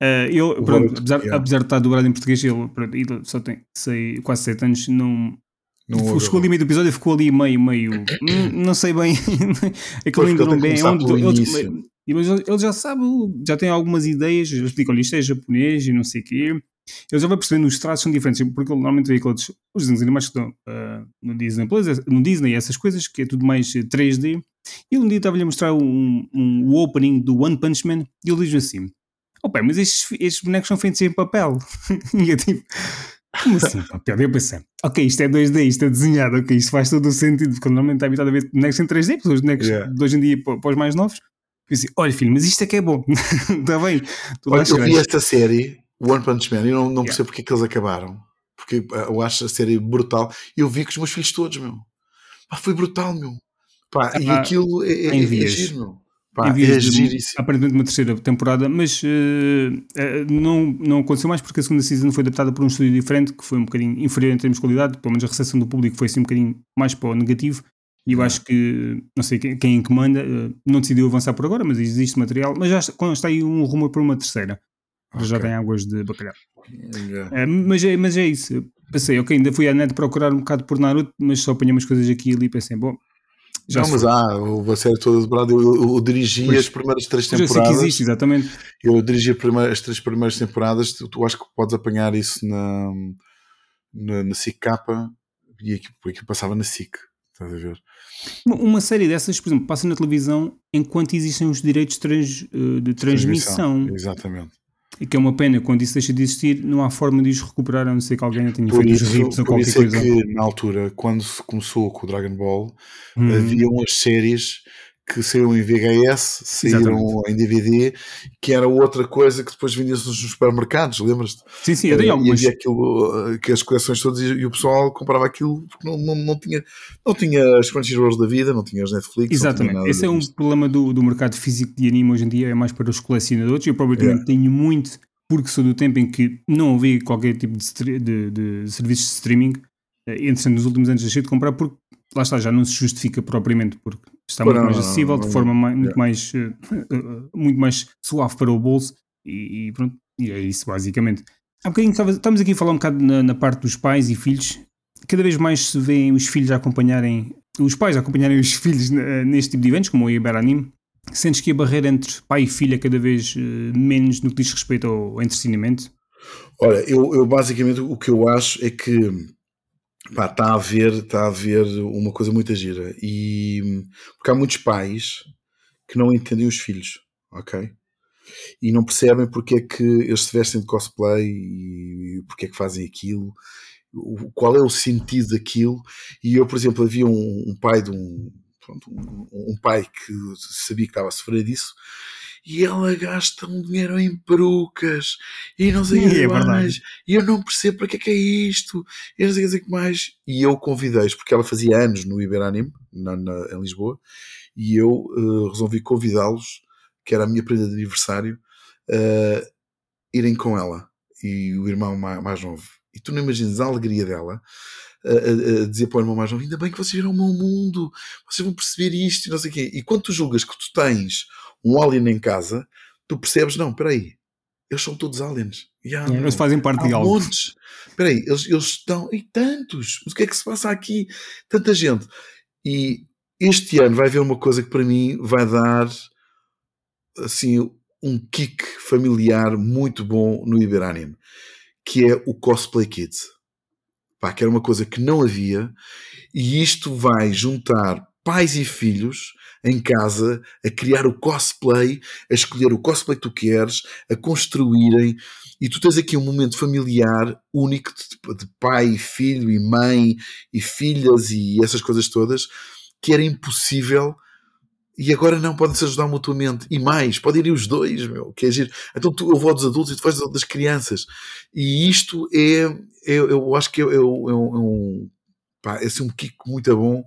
Uh, ele, pronto, apesar, yeah. apesar, de estar dobrado em português, ele, pronto, só tem sei, quase 7 anos, não. Não ali meio do episódio, ficou ali meio, meio. hum, não sei bem. <laughs> Aquilo ainda não bem. É onde, mas ele já sabe, já tem algumas ideias. Eu explico, olha, isto é japonês e não sei o quê. Ele já vai percebendo os traços são diferentes, porque ele normalmente vê aqueles, os desenhos animados que estão uh, no Disney Plus, no Disney, essas coisas, que é tudo mais 3D. E um dia estava-lhe a mostrar um, um, o opening do One Punch Man e ele diz assim: Oh pai, mas estes, estes bonecos são feitos em papel. <laughs> e eu tipo, como assim papel? Eu pensei, ok, isto é 2D, isto é desenhado, ok, isto faz todo o sentido, porque normalmente está habituado a ver bonecos em 3D, porque os bonecos yeah. de hoje em dia, para os mais novos, eu disse, olha filho, mas isto é que é bom, está <laughs> bem. Olha, eu vi esta série, One Punch Man, e não, não yeah. percebo porque é que eles acabaram, porque eh, eu acho a série brutal, e eu vi com os meus filhos todos, meu. Pá, foi brutal, meu. Pá, ah, e aquilo é, é, é, é giro, meu. Pá, é aparentemente uma terceira temporada, mas uh, uh, não, não aconteceu mais porque a segunda season foi adaptada por um estúdio diferente, que foi um bocadinho inferior em termos de qualidade, pelo menos a recepção do público foi assim um bocadinho mais para o negativo. E eu acho que, não sei quem, quem comanda, uh, não decidiu avançar por agora, mas existe material. Mas já está, está aí um rumor para uma terceira. Okay. Já tem águas de bacalhau. Yeah. É, mas, é, mas é isso. Pensei, ok, ainda fui à net procurar um bocado por Naruto, mas só apanhei umas coisas aqui e ali pensei, bom. Já não, mas há, a série toda dobrada. Eu, eu, eu dirigi pois, as primeiras três temporadas. Eu sei que existe, exatamente. Eu dirigi as três primeiras temporadas. Tu, tu acho que podes apanhar isso na, na, na SIC e aquilo, aquilo passava na SIC. Estás a ver? Uma série dessas, por exemplo, passa na televisão enquanto existem os direitos trans, eh, de transmissão. Exatamente. E que é uma pena, quando isso deixa de existir, não há forma de os recuperar, a não ser que alguém tenha por feito isso, os rips ou qualquer isso é coisa. que, na altura, quando se começou com o Dragon Ball, hum. havia umas séries que saíram em VHS, saíram Exatamente. em DVD, que era outra coisa que depois vendia-se nos supermercados, lembras-te? Sim, sim, havia algumas. E havia aquilo, que as coleções todas e, o pessoal comprava aquilo porque não, não, não tinha, não tinha as Crunchyroll da vida, não tinha as Netflix. Exatamente, esse é um problema do, do mercado físico de anime hoje em dia, é mais para os colecionadores. Eu provavelmente é. tenho muito, porque sou do tempo em que não havia qualquer tipo de, de, de serviços de streaming. Eh, entretanto, nos últimos anos deixei de comprar porque lá está, já não se justifica propriamente, porque está muito mais acessível, de forma mais, muito, mais, uh, muito mais suave para o bolso e, e, pronto, e é isso basicamente. Há um bocadinho, estamos aqui a falar um bocado na, na, parte dos pais e filhos. Cada vez mais se vêem os filhos a acompanharem, os pais a acompanharem os <laughs> filhos neste tipo de eventos, como o Iberanime. Sentes que a barreira entre pai e filha é cada vez menos no que diz respeito ao entretenimento? Olha, eu, eu basicamente o que eu acho é que está a haver está a haver uma coisa muito gira. E porque há muitos pais que não entendem os filhos ok? E não percebem porque é que eles se vestem de cosplay e porque é que fazem aquilo qual é o sentido daquilo. E eu por exemplo havia um, um pai de um, pronto, um, um pai que sabia que estava a sofrer disso e ela gasta um dinheiro em perucas e não sei o que é mais. E eu não percebo para que é que é isto. E não sei o que mais. E eu convidei-os, porque ela fazia anos no Iberanime, na, na, em Lisboa, e eu uh, resolvi convidá-los, que era a minha prenda de aniversário, uh, irem com ela e o irmão mais, mais novo. E tu não imaginas a alegria dela a, a, a, dizer para o irmão mais novo: ainda bem que vocês viram o meu mundo, vocês vão perceber isto e não sei o quê. E quando tu julgas que tu tens um alien em casa, tu percebes, não, espera aí, eles são todos aliens. Yeah, eles fazem parte de algo. Montes. Espera aí, eles, eles estão. E tantos! Mas o que é que se passa aqui? Tanta gente. E este ano vai haver uma coisa que para mim vai dar assim um kick familiar muito bom no Iberanium, que é o Cosplay Kids. Pá, que era uma coisa que não havia, e isto vai juntar pais e filhos em casa a criar o cosplay, a escolher o cosplay que tu queres, a construírem. E tu tens aqui um momento familiar único de, de pai, filho e mãe e filhas e essas coisas todas que era impossível e agora não podem se ajudar mutuamente. E mais, podem ir os dois, meu, que é giro. Então tu, eu vou dos adultos e tu vais das crianças. E isto é, é eu acho que é, é, é um, é um, pá, é assim um kick muito bom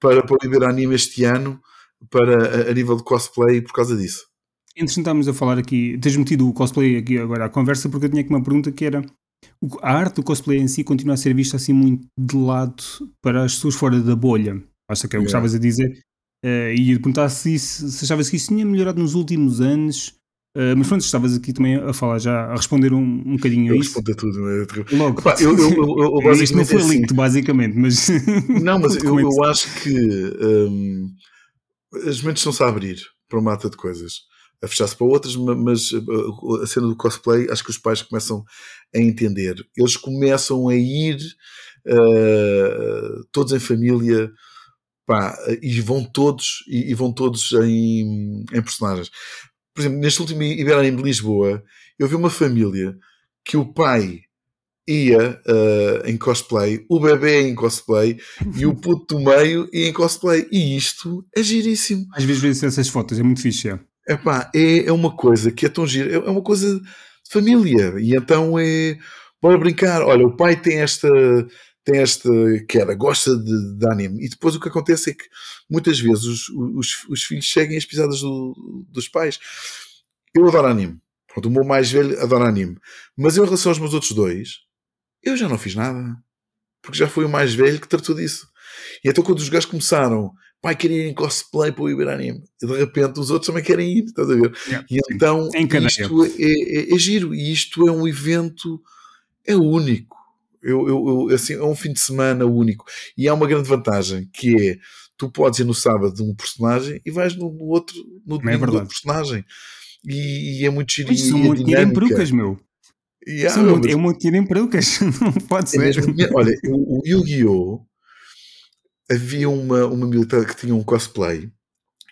para, para o anime este ano para a, nível de cosplay por causa disso. Entretanto, estamos a falar aqui, tens metido o cosplay aqui agora à conversa, porque eu tinha aqui uma pergunta que era a arte do cosplay em si continua a ser vista assim muito de lado para as pessoas fora da bolha. Acho que é o que estavas a dizer. Uh, e perguntar se, isso, se achavas que isso tinha melhorado nos últimos anos. Uh, mas pronto, estavas aqui também a falar já, a responder um, um bocadinho eu a isso. Respondo a tudo. É? Logo, Epá, eu, eu, eu, eu <laughs> isto não foi assim, linked, basicamente, mas. Não, mas <laughs> eu, acho que. Um, as mentes estão-se a abrir para uma mata de coisas, a fechar-se para outras, mas a cena do cosplay, acho que os pais começam a entender. Eles começam a ir uh, todos em família pá, e vão todos e, e vão todos em, em, personagens. Por exemplo, neste último Iberanime de Lisboa, eu vi uma família que o pai ia uh, em cosplay, o bebê em cosplay <laughs> e o puto do meio ia em cosplay. E isto é giríssimo. Às vezes vês essas fotos, é muito fixe. É. Epá, é, é uma coisa que é tão gira, é uma coisa de família. E então é. Bora brincar. Olha, o pai tem esta. Tem esta queda, gosta de, de anime. E depois o que acontece é que muitas vezes os, os, os filhos seguem as pisadas do, dos pais. Eu adoro anime. Pronto, o meu mais velho adora anime. Mas em relação aos meus outros dois, eu já não fiz nada. Porque já fui o mais velho que tratou disso. E então quando os gajos começaram, pai, querem ir em cosplay para o Iberanime, e de repente os outros também querem ir, estás a ver? Yeah, e então isto é, é, é, giro, e isto é um evento, é único. Eu, eu, eu, assim, é um fim de semana único. E há uma grande vantagem, que é, tu podes ir no sábado de um personagem e vais no, no outro, no é domingo é do outro personagem. E, e, é muito giro. Isso são é muito em perucas, meu. Yeah, são muito, é muito tiro em perucas, <laughs> não pode ser. Mesmo, olha, o, o Yu-Gi-Oh! havia uma, uma militar que tinha um cosplay,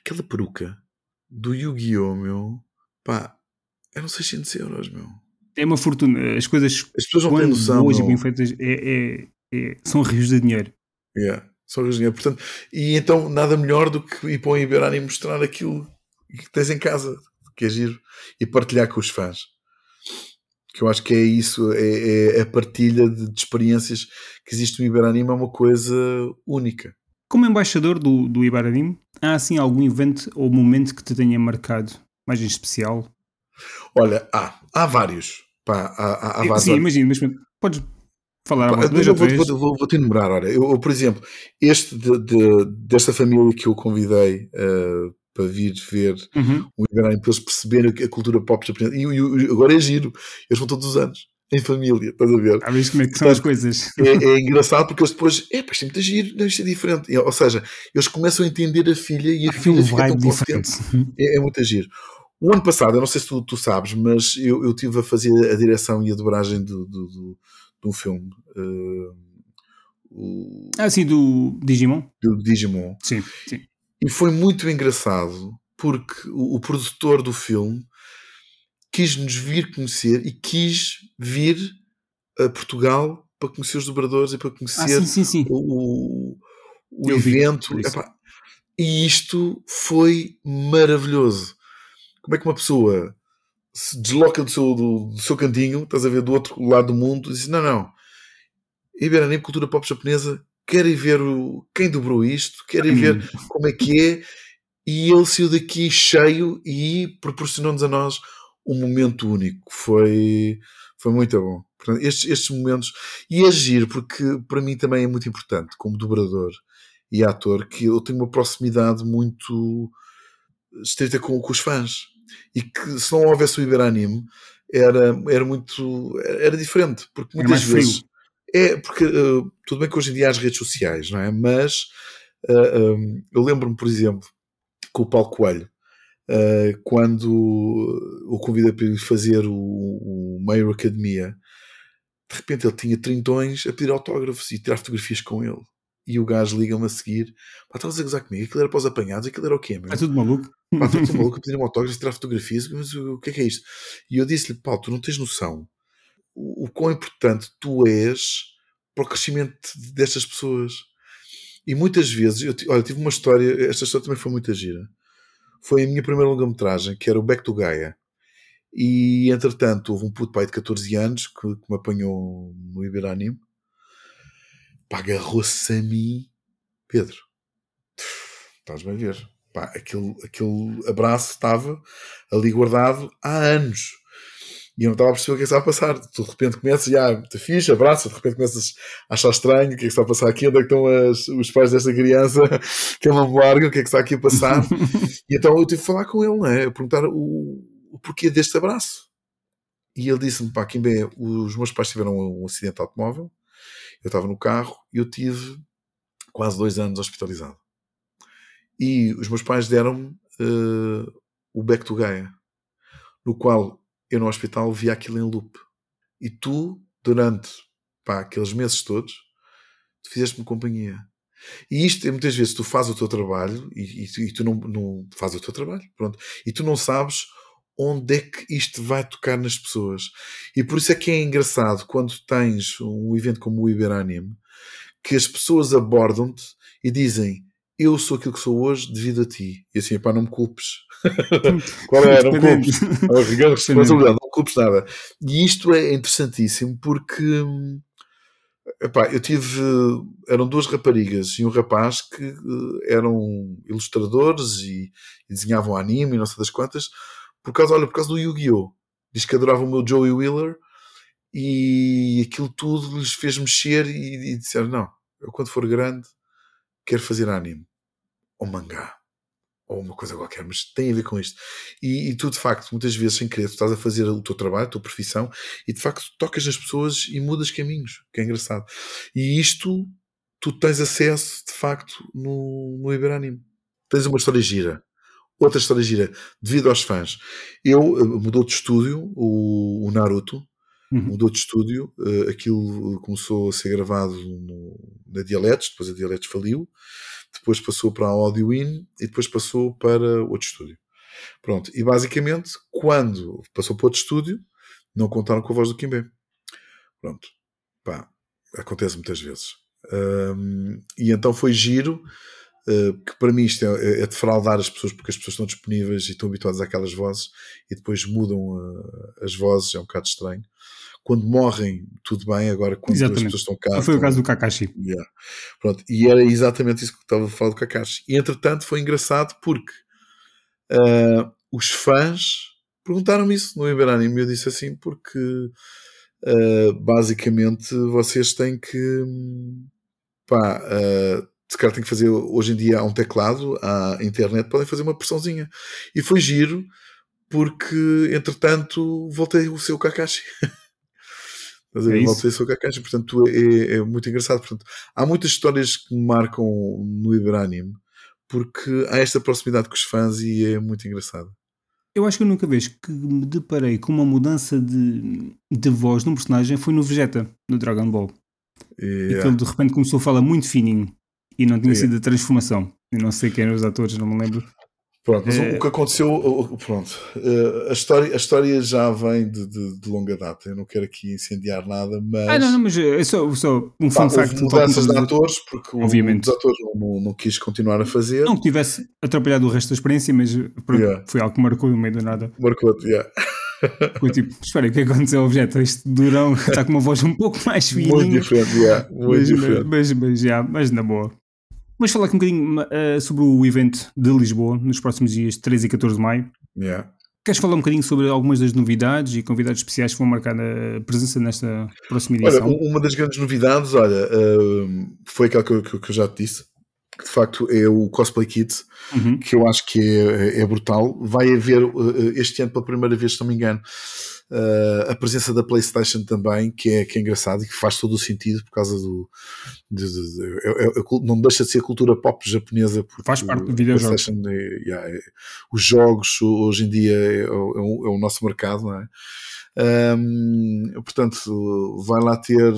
aquela peruca do Yu-Gi-Oh! meu, pá, eram 600 euros, meu. É uma fortuna. As coisas As pessoas não têm noção. Hoje bem feitas é, é, é, são rios de dinheiro. Yeah, são rios de dinheiro. Portanto, e então nada melhor do que ir para o Iberani e mostrar aquilo que tens em casa, que é giro, e partilhar com os fãs. Que eu acho que é isso, é, é a partilha de, de, experiências que existe no Iberanime, é uma coisa única. Como embaixador do, do Iberanime, há assim algum evento ou momento que te tenha marcado, mais em especial? Olha, há, há vários. Pá, há, há, há. Sim, imagino, mas podes falar Pá, eu vou, vou, vou, vou, te enumerar. Olha, eu, eu, por exemplo, este de, de, desta família que eu convidei uh, para vir ver uhum. o Iberânimo, para eles perceberem a cultura pop japonesa. E, e, agora é giro, eles vão todos os anos. Em família, estás a ver? Ah, viste como é que são as coisas. É, é, <laughs> engraçado porque eles depois, é, pá, isto é muito giro, não, isto é diferente. Ou seja, eles começam a entender a filha e a ah, filha fica tão diferente. É, é muito giro. O ano passado, eu não sei se tu, tu sabes, mas eu, eu estive a fazer a direção e a dobragem do, do, do, de um filme. Uh, o... Ah, sim, do Digimon? Do Digimon. Sim, sim. E foi muito engraçado porque o, o produtor do filme quis nos vir conhecer e quis vir a Portugal para conhecer os dobradores e para conhecer ah, sim, sim, sim. o, o evento. Epá, e isto foi maravilhoso. Como é que uma pessoa se desloca do seu, do, do seu cantinho, estás a ver, do outro lado do mundo, e diz: Não, não, Iberanim, cultura pop japonesa, querem ver o, quem dobrou isto, querem ver como é que é, e ele saiu daqui cheio e proporcionou-nos a nós um momento único. Foi, foi muito bom. Portanto, estes, estes momentos, e agir, porque para mim também é muito importante, como dobrador e ator, que eu tenho uma proximidade muito estreita com, com os fãs. E que se não houvesse o Iberanime, era, era muito. era diferente, porque muitas vezes. Frio. É, porque uh, tudo bem que hoje em dia há as redes sociais, não é? Mas uh, eh, um, eh, eu lembro-me, por exemplo, com o Paulo Coelho, uh, quando o convidei para fazer o, o Mayor Academia, de repente ele tinha trintões a pedir autógrafos e tirar fotografias com ele. E o gajo liga-me a seguir: pá, estavas a gozar comigo? Aquilo era para os apanhados, aquilo era o quê, meu? É tudo maluco. Pá, <laughs> tudo maluco a pedir um autógrafo e tirar fotografias, mas o que é que é isto? E eu disse-lhe: Paulo, tu não tens noção o, o quão importante tu és para o crescimento destas pessoas. E muitas vezes, eu, olha, tive uma história, esta história também foi muito gira. Foi a minha primeira longa-metragem, que era o Back to Gaia. E entretanto, houve um puto pai de 14 anos que, que me apanhou no Iberanime. Pá, agarrou-se a mim, Pedro. Estás-me a ver? Pá, aquele, aquele abraço estava ali guardado há anos. E eu não estava a perceber o que é que estava a passar. Tu de repente começas, e ah, te fixe, abraça, de repente começas a achar estranho, o que é que está a passar aqui, onde é que estão as, os pais desta criança, <laughs> que é uma larga, o que é que está aqui a passar. <laughs> e então eu tive que falar com ele, não é? A perguntar o, o porquê deste abraço. E ele disse-me, pá, Kimbé, os meus pais tiveram um acidente de automóvel, eu estava no carro e eu tive quase dois anos hospitalizado. E os meus pais deram-me uh, o Back to Gaia, no qual eu no hospital via aquilo em loop. E tu, durante pá, aqueles meses todos, tu fizeste-me companhia. E isto, muitas vezes, tu fazes o teu trabalho e, e, e tu não, não fazes o teu trabalho, pronto, e tu não sabes onde é que isto vai tocar nas pessoas. E por isso é que é engraçado quando tens um evento como o Iberanium, que as pessoas abordam-te e dizem eu sou aquilo que sou hoje devido a ti. E assim, pá, não me culpes. <laughs> Qual é? Não culpes. responsabilidade, não culpes nada. E isto é interessantíssimo porque epá, eu tive. Eram duas raparigas e um rapaz que eh, eram ilustradores e, e desenhavam anime e não sei das quantas, por causa, olha, por causa do Yu-Gi-Oh! Diz que adoravam o meu Joey Wheeler e aquilo tudo lhes fez mexer e, e disseram: Não, eu quando for grande quero fazer anime ou mangá ou uma coisa qualquer, mas tem a ver com isto. E, e, tu, de facto, muitas vezes, sem querer, tu estás a fazer o teu trabalho, a tua profissão, e de facto tocas nas pessoas e mudas caminhos, que é engraçado. E isto tu tens acesso, de facto, no, no Iberanime. Tens uma história gira. Outra história gira, devido aos fãs. Eu uh, mudou de estúdio, o, o Naruto, uhum. mudou de estúdio, uh, aquilo começou a ser gravado no, na Dialetos, depois a Dialetos faliu, depois passou para a Audio In e depois passou para outro estúdio. Pronto, e basicamente, quando passou para outro estúdio, não contaram com a voz do Kimbé. Pronto, pá, acontece muitas vezes. Um, e então foi giro eh, que para mim isto é, é defraudar as pessoas porque as pessoas estão disponíveis e estão habituadas àquelas vozes e depois mudam uh, as vozes, é um bocado estranho. Quando morrem, tudo bem, agora quando exatamente. as pessoas estão cá. Foi estão, o caso do Kakashi. Yeah. Pronto, e era exatamente isso que estava a falar do Kakashi. E entretanto foi engraçado porque uh, os fãs perguntaram-me isso no Iberanime e eu disse assim porque basicamente vocês têm que pá, se calhar tem que fazer hoje em dia há um teclado, à internet, podem fazer uma pressãozinha. E foi giro, porque entretanto voltei o seu Kakashi. <laughs> Mas é voltei o seu Kakashi, portanto é, é, muito engraçado. Portanto, há muitas histórias que me marcam no Iberanime, porque há esta proximidade com os fãs e é muito engraçado. Eu acho que a única vez que me deparei com uma mudança de, de voz num personagem foi no Vegeta, no Dragon Ball. Yeah. E que ele de repente começou a falar muito fininho e não tinha sido a transformação. Eu não sei quem eram os atores, não me lembro. Pronto, mas é... o que aconteceu, pronto, eh, a história, a história já vem de, de, de, longa data. Eu não quero aqui incendiar nada, mas. Ah, não, não, mas é só, só um fun fact. mudanças de atores, porque Obviamente. os atores não, não, quis continuar a fazer. Não que tivesse atrapalhado o resto da experiência, mas pronto, yeah. foi algo que marcou no meio do nada. Marcou, yeah. Foi tipo, espera, o que aconteceu ao objeto? Este durão está com uma voz um pouco mais fininha. Muito diferente, yeah, muito mas, diferente. Mas, mas, mas, yeah, mas na boa. Vamos falar aqui um bocadinho uh, sobre o evento de Lisboa, nos próximos dias 13 e 14 de maio. Yeah. Queres falar um bocadinho sobre algumas das novidades e convidados especiais que vão marcar a presença nesta próxima edição? Olha, uma das grandes novidades, olha, uh, foi aquela que eu, que eu, já te disse, que de facto é o Cosplay Kids, uhum. que eu acho que é, é, brutal. Vai haver uh, este ano pela primeira vez, se não me engano, Uh, a presença da PlayStation também, que é, que é engraçado e que faz todo o sentido por causa do. De, de, de, é, é, é não deixa de ser cultura pop japonesa. Faz parte do videojogos. É, yeah, é, os jogos hoje em dia é, o, o nosso mercado, não é? Um, portanto, vai lá ter,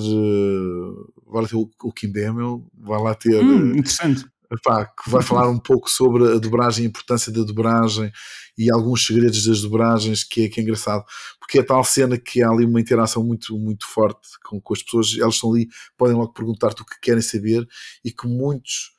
vai lá ter o, o Kim Bemel, vai lá ter. Hum, interessante. Epá, que vai falar um pouco sobre a dobragem, a importância da dobragem e alguns segredos das dobragens, que é, que é engraçado, porque é tal cena que há ali uma interação muito, muito forte com, com as pessoas, elas estão ali, podem logo perguntar-te o que querem saber e que muitos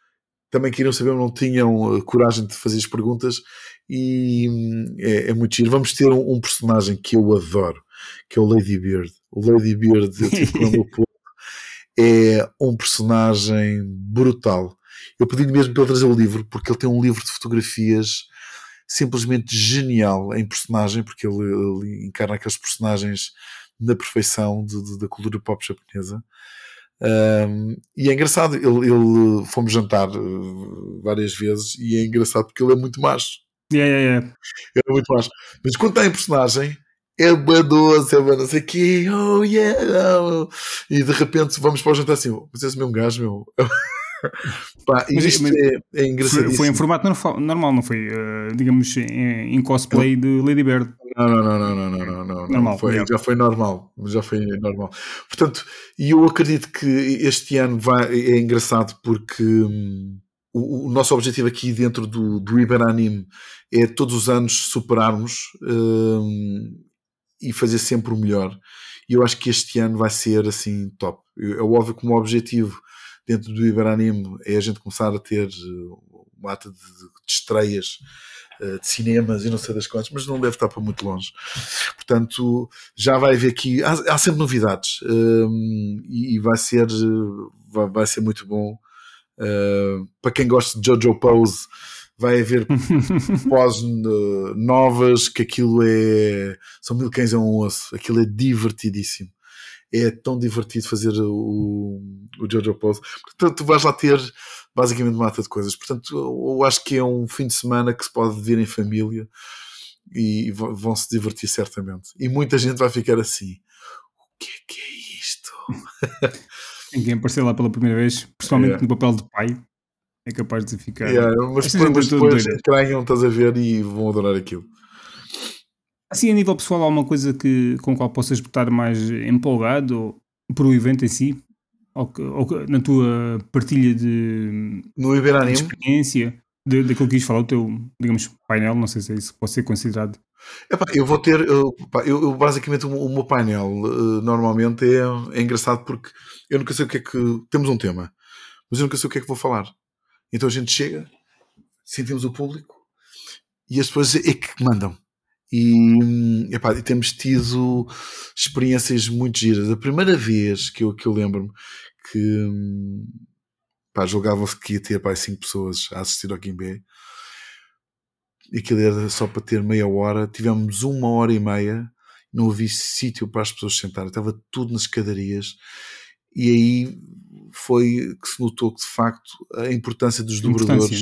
também queriam saber, não tinham eh, coragem de fazer as perguntas e hum, é, é muito giro. Vamos ter um, um, personagem que eu adoro, que é o Lady Beard. O Lady Beard, eu tive com o <laughs> é um personagem brutal. Eu pedi mesmo para ele trazer o livro, porque ele tem um livro de fotografias simplesmente genial em personagem, porque ele, ele encarna aqueles personagens na perfeição de, de, da cultura pop japonesa. Um, e é engraçado, ele, ele fomos jantar uh, várias vezes e é engraçado porque ele é muito macho. Yeah, yeah, yeah. Ele é muito macho. Mas quando está em personagem, é badoso, é não sei o quê, oh yeah, oh. e de repente vamos para o jantar assim, mas esse mesmo gajo, meu. <laughs> Pá, mas, isto mas, é, é engraçado. Foi em formato normal, não foi, uh, digamos, em, em, cosplay de Lady Bird. Não, não, não, não, não, não, não, normal, foi, já foi normal, já foi normal. Portanto, e eu acredito que este ano vai, é engraçado porque hum, o, o, nosso objetivo aqui dentro do, do Iberanime é todos os anos superarmos hum, e fazer sempre o melhor. E eu acho que este ano vai ser assim top. É óbvio que o objetivo dentro do Iberanime é a gente começar a ter eh, uma ata de, de, estreias uh, de cinemas e não sei das quantas, mas não deve estar para muito longe. Portanto, já vai haver aqui, há, há sempre novidades um, e, e, vai ser vai, vai ser muito bom. Uh, para quem gosta de Jojo Pose, vai haver <laughs> pós novas, que aquilo é. São mil cães a um osso, aquilo é divertidíssimo é tão divertido fazer o, o Jojo Pose. Portanto, tu vais lá ter basicamente uma mata de coisas. Portanto, eu acho que é um fim de semana que se pode vir em família e vão se divertir certamente. E muita gente vai ficar assim: o que é que é isto? <laughs> Ninguém aparecer lá pela primeira vez, principalmente no papel de pai, é capaz de ficar. Yeah, mas depois, mas depois estranham, estás a ver e vão adorar aquilo. Assim, a nível pessoal, há uma coisa que, com a qual possas estar mais empolgado para o evento em si? Ou, ou na tua partilha de, no de experiência? de, daquilo que quis falar, o teu, digamos, painel, não sei se é isso pode ser considerado. Epá, eu vou ter, eu, eu basicamente o, meu painel uh, normalmente é, é engraçado porque eu nunca sei o que é que. Temos um tema, mas eu nunca sei o que é que vou falar. Então a gente chega, sentimos o público e as pessoas é que mandam. E, epá, temos tido experiências muito giras. A primeira vez que eu, que eu lembro-me que Pá, julgava-se que ia ter pá, cinco pessoas a assistir ao Guimbé. E aquilo era só para ter meia hora. Tivemos uma hora e meia. Não havia sítio para as pessoas sentarem. Estava tudo nas escadarias. E aí foi que se notou que, de facto, a importância dos dobradores.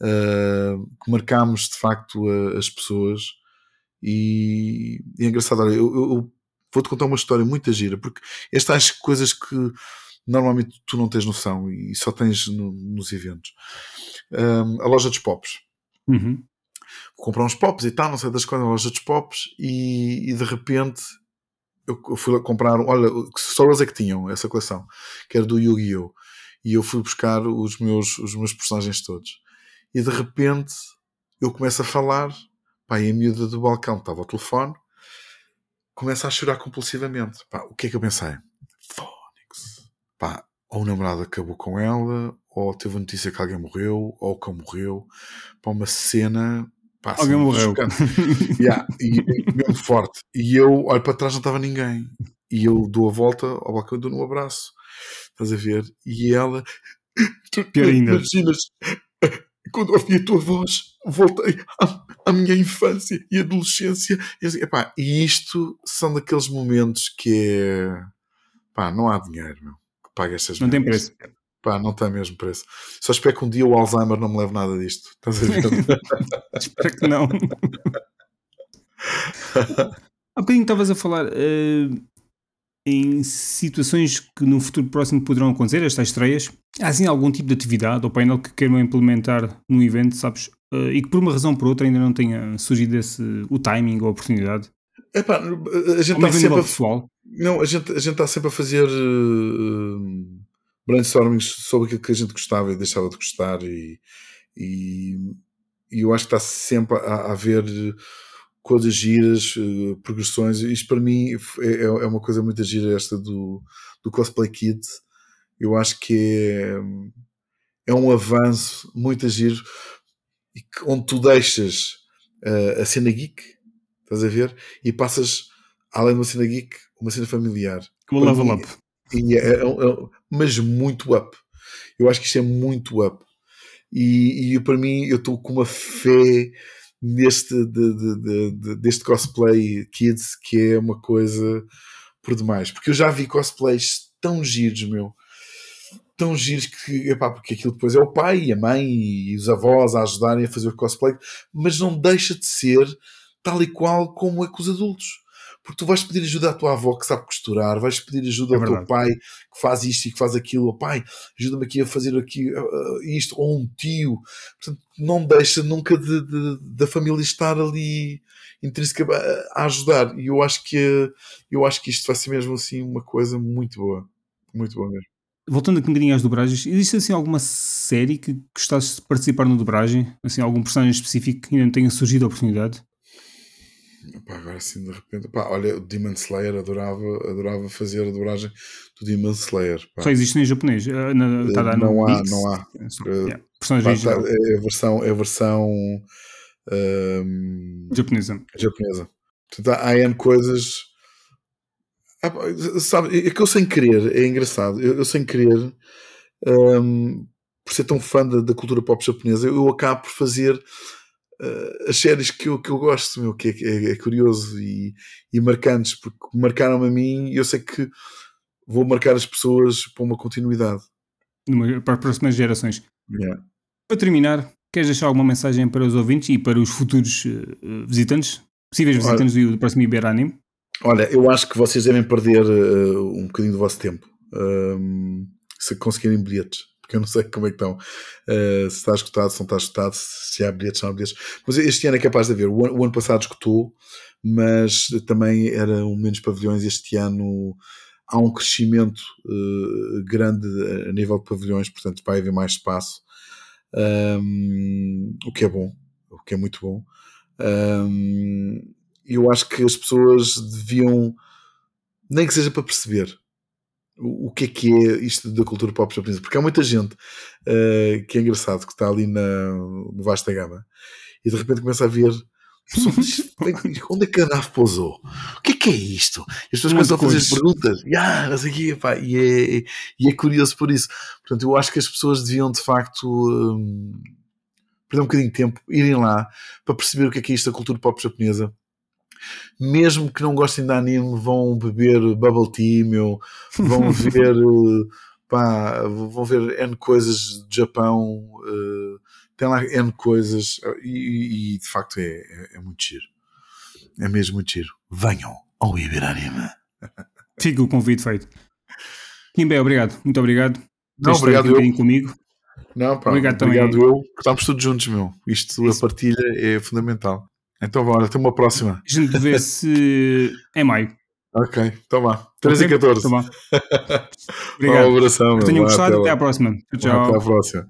Uh, que marcámos, de facto, a, as pessoas. E, e é engraçado. Olha, eu, eu vou-te contar uma história muito gira. Porque estas coisas que normalmente tu não tens noção e só tens no, nos eventos. Um, a loja dos pops. Uhum. Vou comprar uns pops e tal, não sei das coisas, a loja dos pops e, e de repente eu, fui comprar, olha, que eles é que tinham essa coleção, que era do Yu-Gi-Oh! E eu fui buscar os meus, os meus personagens todos. E de repente eu começo a falar, pá, e a miúda do balcão estava ao telefone, começa a chorar compulsivamente. Pá, o que é que eu pensei? pá, ou o namorado acabou com ela, ou teve a notícia que alguém morreu, ou que morreu, para uma cena. Pá, alguém morreu. yeah, e, e, mesmo forte. E eu olho para trás, não estava ninguém. E eu dou a volta ao balcão e dou um abraço. Estás a ver? E ela. Pior ainda. Imaginas, quando ouvi a tua voz, voltei à, à minha infância e adolescência. E, assim, epá, e isto são daqueles momentos que é. Pá, não há dinheiro, meu paga estas Não tem preço. Pá, não tem mesmo preço. Só espero que um dia o Alzheimer não me leve nada disto. Estás a ver? <laughs> espero que não. <laughs> Há bocadinho estavas a falar uh, em situações que no futuro próximo poderão acontecer, estas estreias. Há assim algum tipo de atividade ou painel que queiram implementar no evento, sabes? Uh, e que por uma razão ou por outra ainda não tenha surgido esse, o timing ou a oportunidade? Epá, a gente está sempre a, pessoal. Não, a gente, a gente está sempre a fazer uh, brainstormings sobre aquilo que a gente gostava e deixava de gostar e, e, e eu acho que está sempre a, a haver coisas giras, uh, progressões. Isto para mim é, é uma coisa muito gira esta do, do Cosplay Kids. Eu acho que é, é um avanço muito giro onde tu deixas uh, a cena geek Estás a ver? E passas, além de uma cena geek, uma cena familiar. Como level up. E é, é, é, mas muito up. Eu acho que isto é muito up. E, e para mim, eu estou com uma fé neste de, de, de, deste cosplay kids que é uma coisa por demais. Porque eu já vi cosplays tão giros, meu. Tão giros que, epá, porque aquilo depois é o pai e a mãe e os avós a ajudarem a fazer o cosplay, mas não deixa de ser tal e qual como é com os adultos. Porque tu vais pedir ajuda à tua avó que sabe costurar, vais pedir ajuda é ao teu pai que faz isto e que faz aquilo, oh, pai, ajuda-me aqui a fazer aqui uh, isto, ou um tio. Portanto, não deixa nunca de, de, da família estar ali intrínseca a ajudar. E eu acho que eu acho que isto vai ser mesmo assim uma coisa muito boa. Muito boa mesmo. Voltando aqui um bocadinho às dobragens, existe assim alguma série que gostasses de participar na dobragem? Assim, algum personagem específico que ainda não tenha surgido a oportunidade? Pá, agora assim de repente, pá, olha, o Demon Slayer adorava, adorava fazer a dobragem do Demon Slayer. Pá. Só existe em japonês? Eh, na, tá não, há, não há, é yeah. Personagem pá, tá, é a versão, é a versão um, japonesa. japonesa. Portanto, há N coisas. Ah, sabe, é que eu sem querer, é engraçado, eu, eu sem querer, um, por ser tão fã da, da cultura pop japonesa, eu acabo por fazer uh, as séries que eu, que eu gosto, meu, que é, é, é curioso e, e marcantes, porque marcaram-me a mim e eu sei que vou marcar as pessoas para uma continuidade. Para as próximas gerações. Yeah. Para terminar, queres deixar alguma mensagem para os ouvintes e para os futuros uh, visitantes, possíveis visitantes do, do próximo Iberanime? Olha, eu acho que vocês devem perder uh, um bocadinho do vosso tempo um, se conseguirem bilhetes porque eu não sei como é que estão. Uh, se está escutado, se não está escutado, se há bilhetes, se não há bilhetes. Mas este ano é capaz de haver. O o ano passado escutou, mas também eram menos pavilhões. Este ano há um crescimento uh, grande a nível de pavilhões, portanto vai haver mais espaço, um, o que é bom, o que é muito bom. Um, eu acho que as pessoas deviam, nem que seja para perceber, o, que é que é isto da cultura pop japonesa, porque há muita gente uh, que é engraçado, que está ali na, no Vasta Gama e de repente começa a ver onde é que a nave pousou? O que é que é isto? E as pessoas começam a fazer as perguntas ah, aqui, epá, e, é, e é curioso por isso. Portanto, eu acho que as pessoas deviam de facto um, perder um bocadinho de tempo, irem lá para perceber o que é que é isto da cultura pop japonesa mesmo que não gostem de anime, vão beber bubble tea, meu, vão <laughs> ver, pá, vão ver N coisas do Japão, uh, tem lá N coisas e, e de facto é, é, é, muito giro. É mesmo muito giro. Venham ao Iberanime. Fica <laughs> o convite feito. Kimbe, obrigado, muito obrigado. Não, obrigado eu. comigo. Não, pá, obrigado, obrigado também. eu. Estamos todos juntos, meu. Isto, Isso. a partilha é fundamental. Então bora, até uma próxima. A gente vê se <laughs> é maio. Ok, então vá. 13 okay? e 14. Então Obrigado. Um abração. Tenho gostado, até, até à próxima. Tchau. Até à próxima.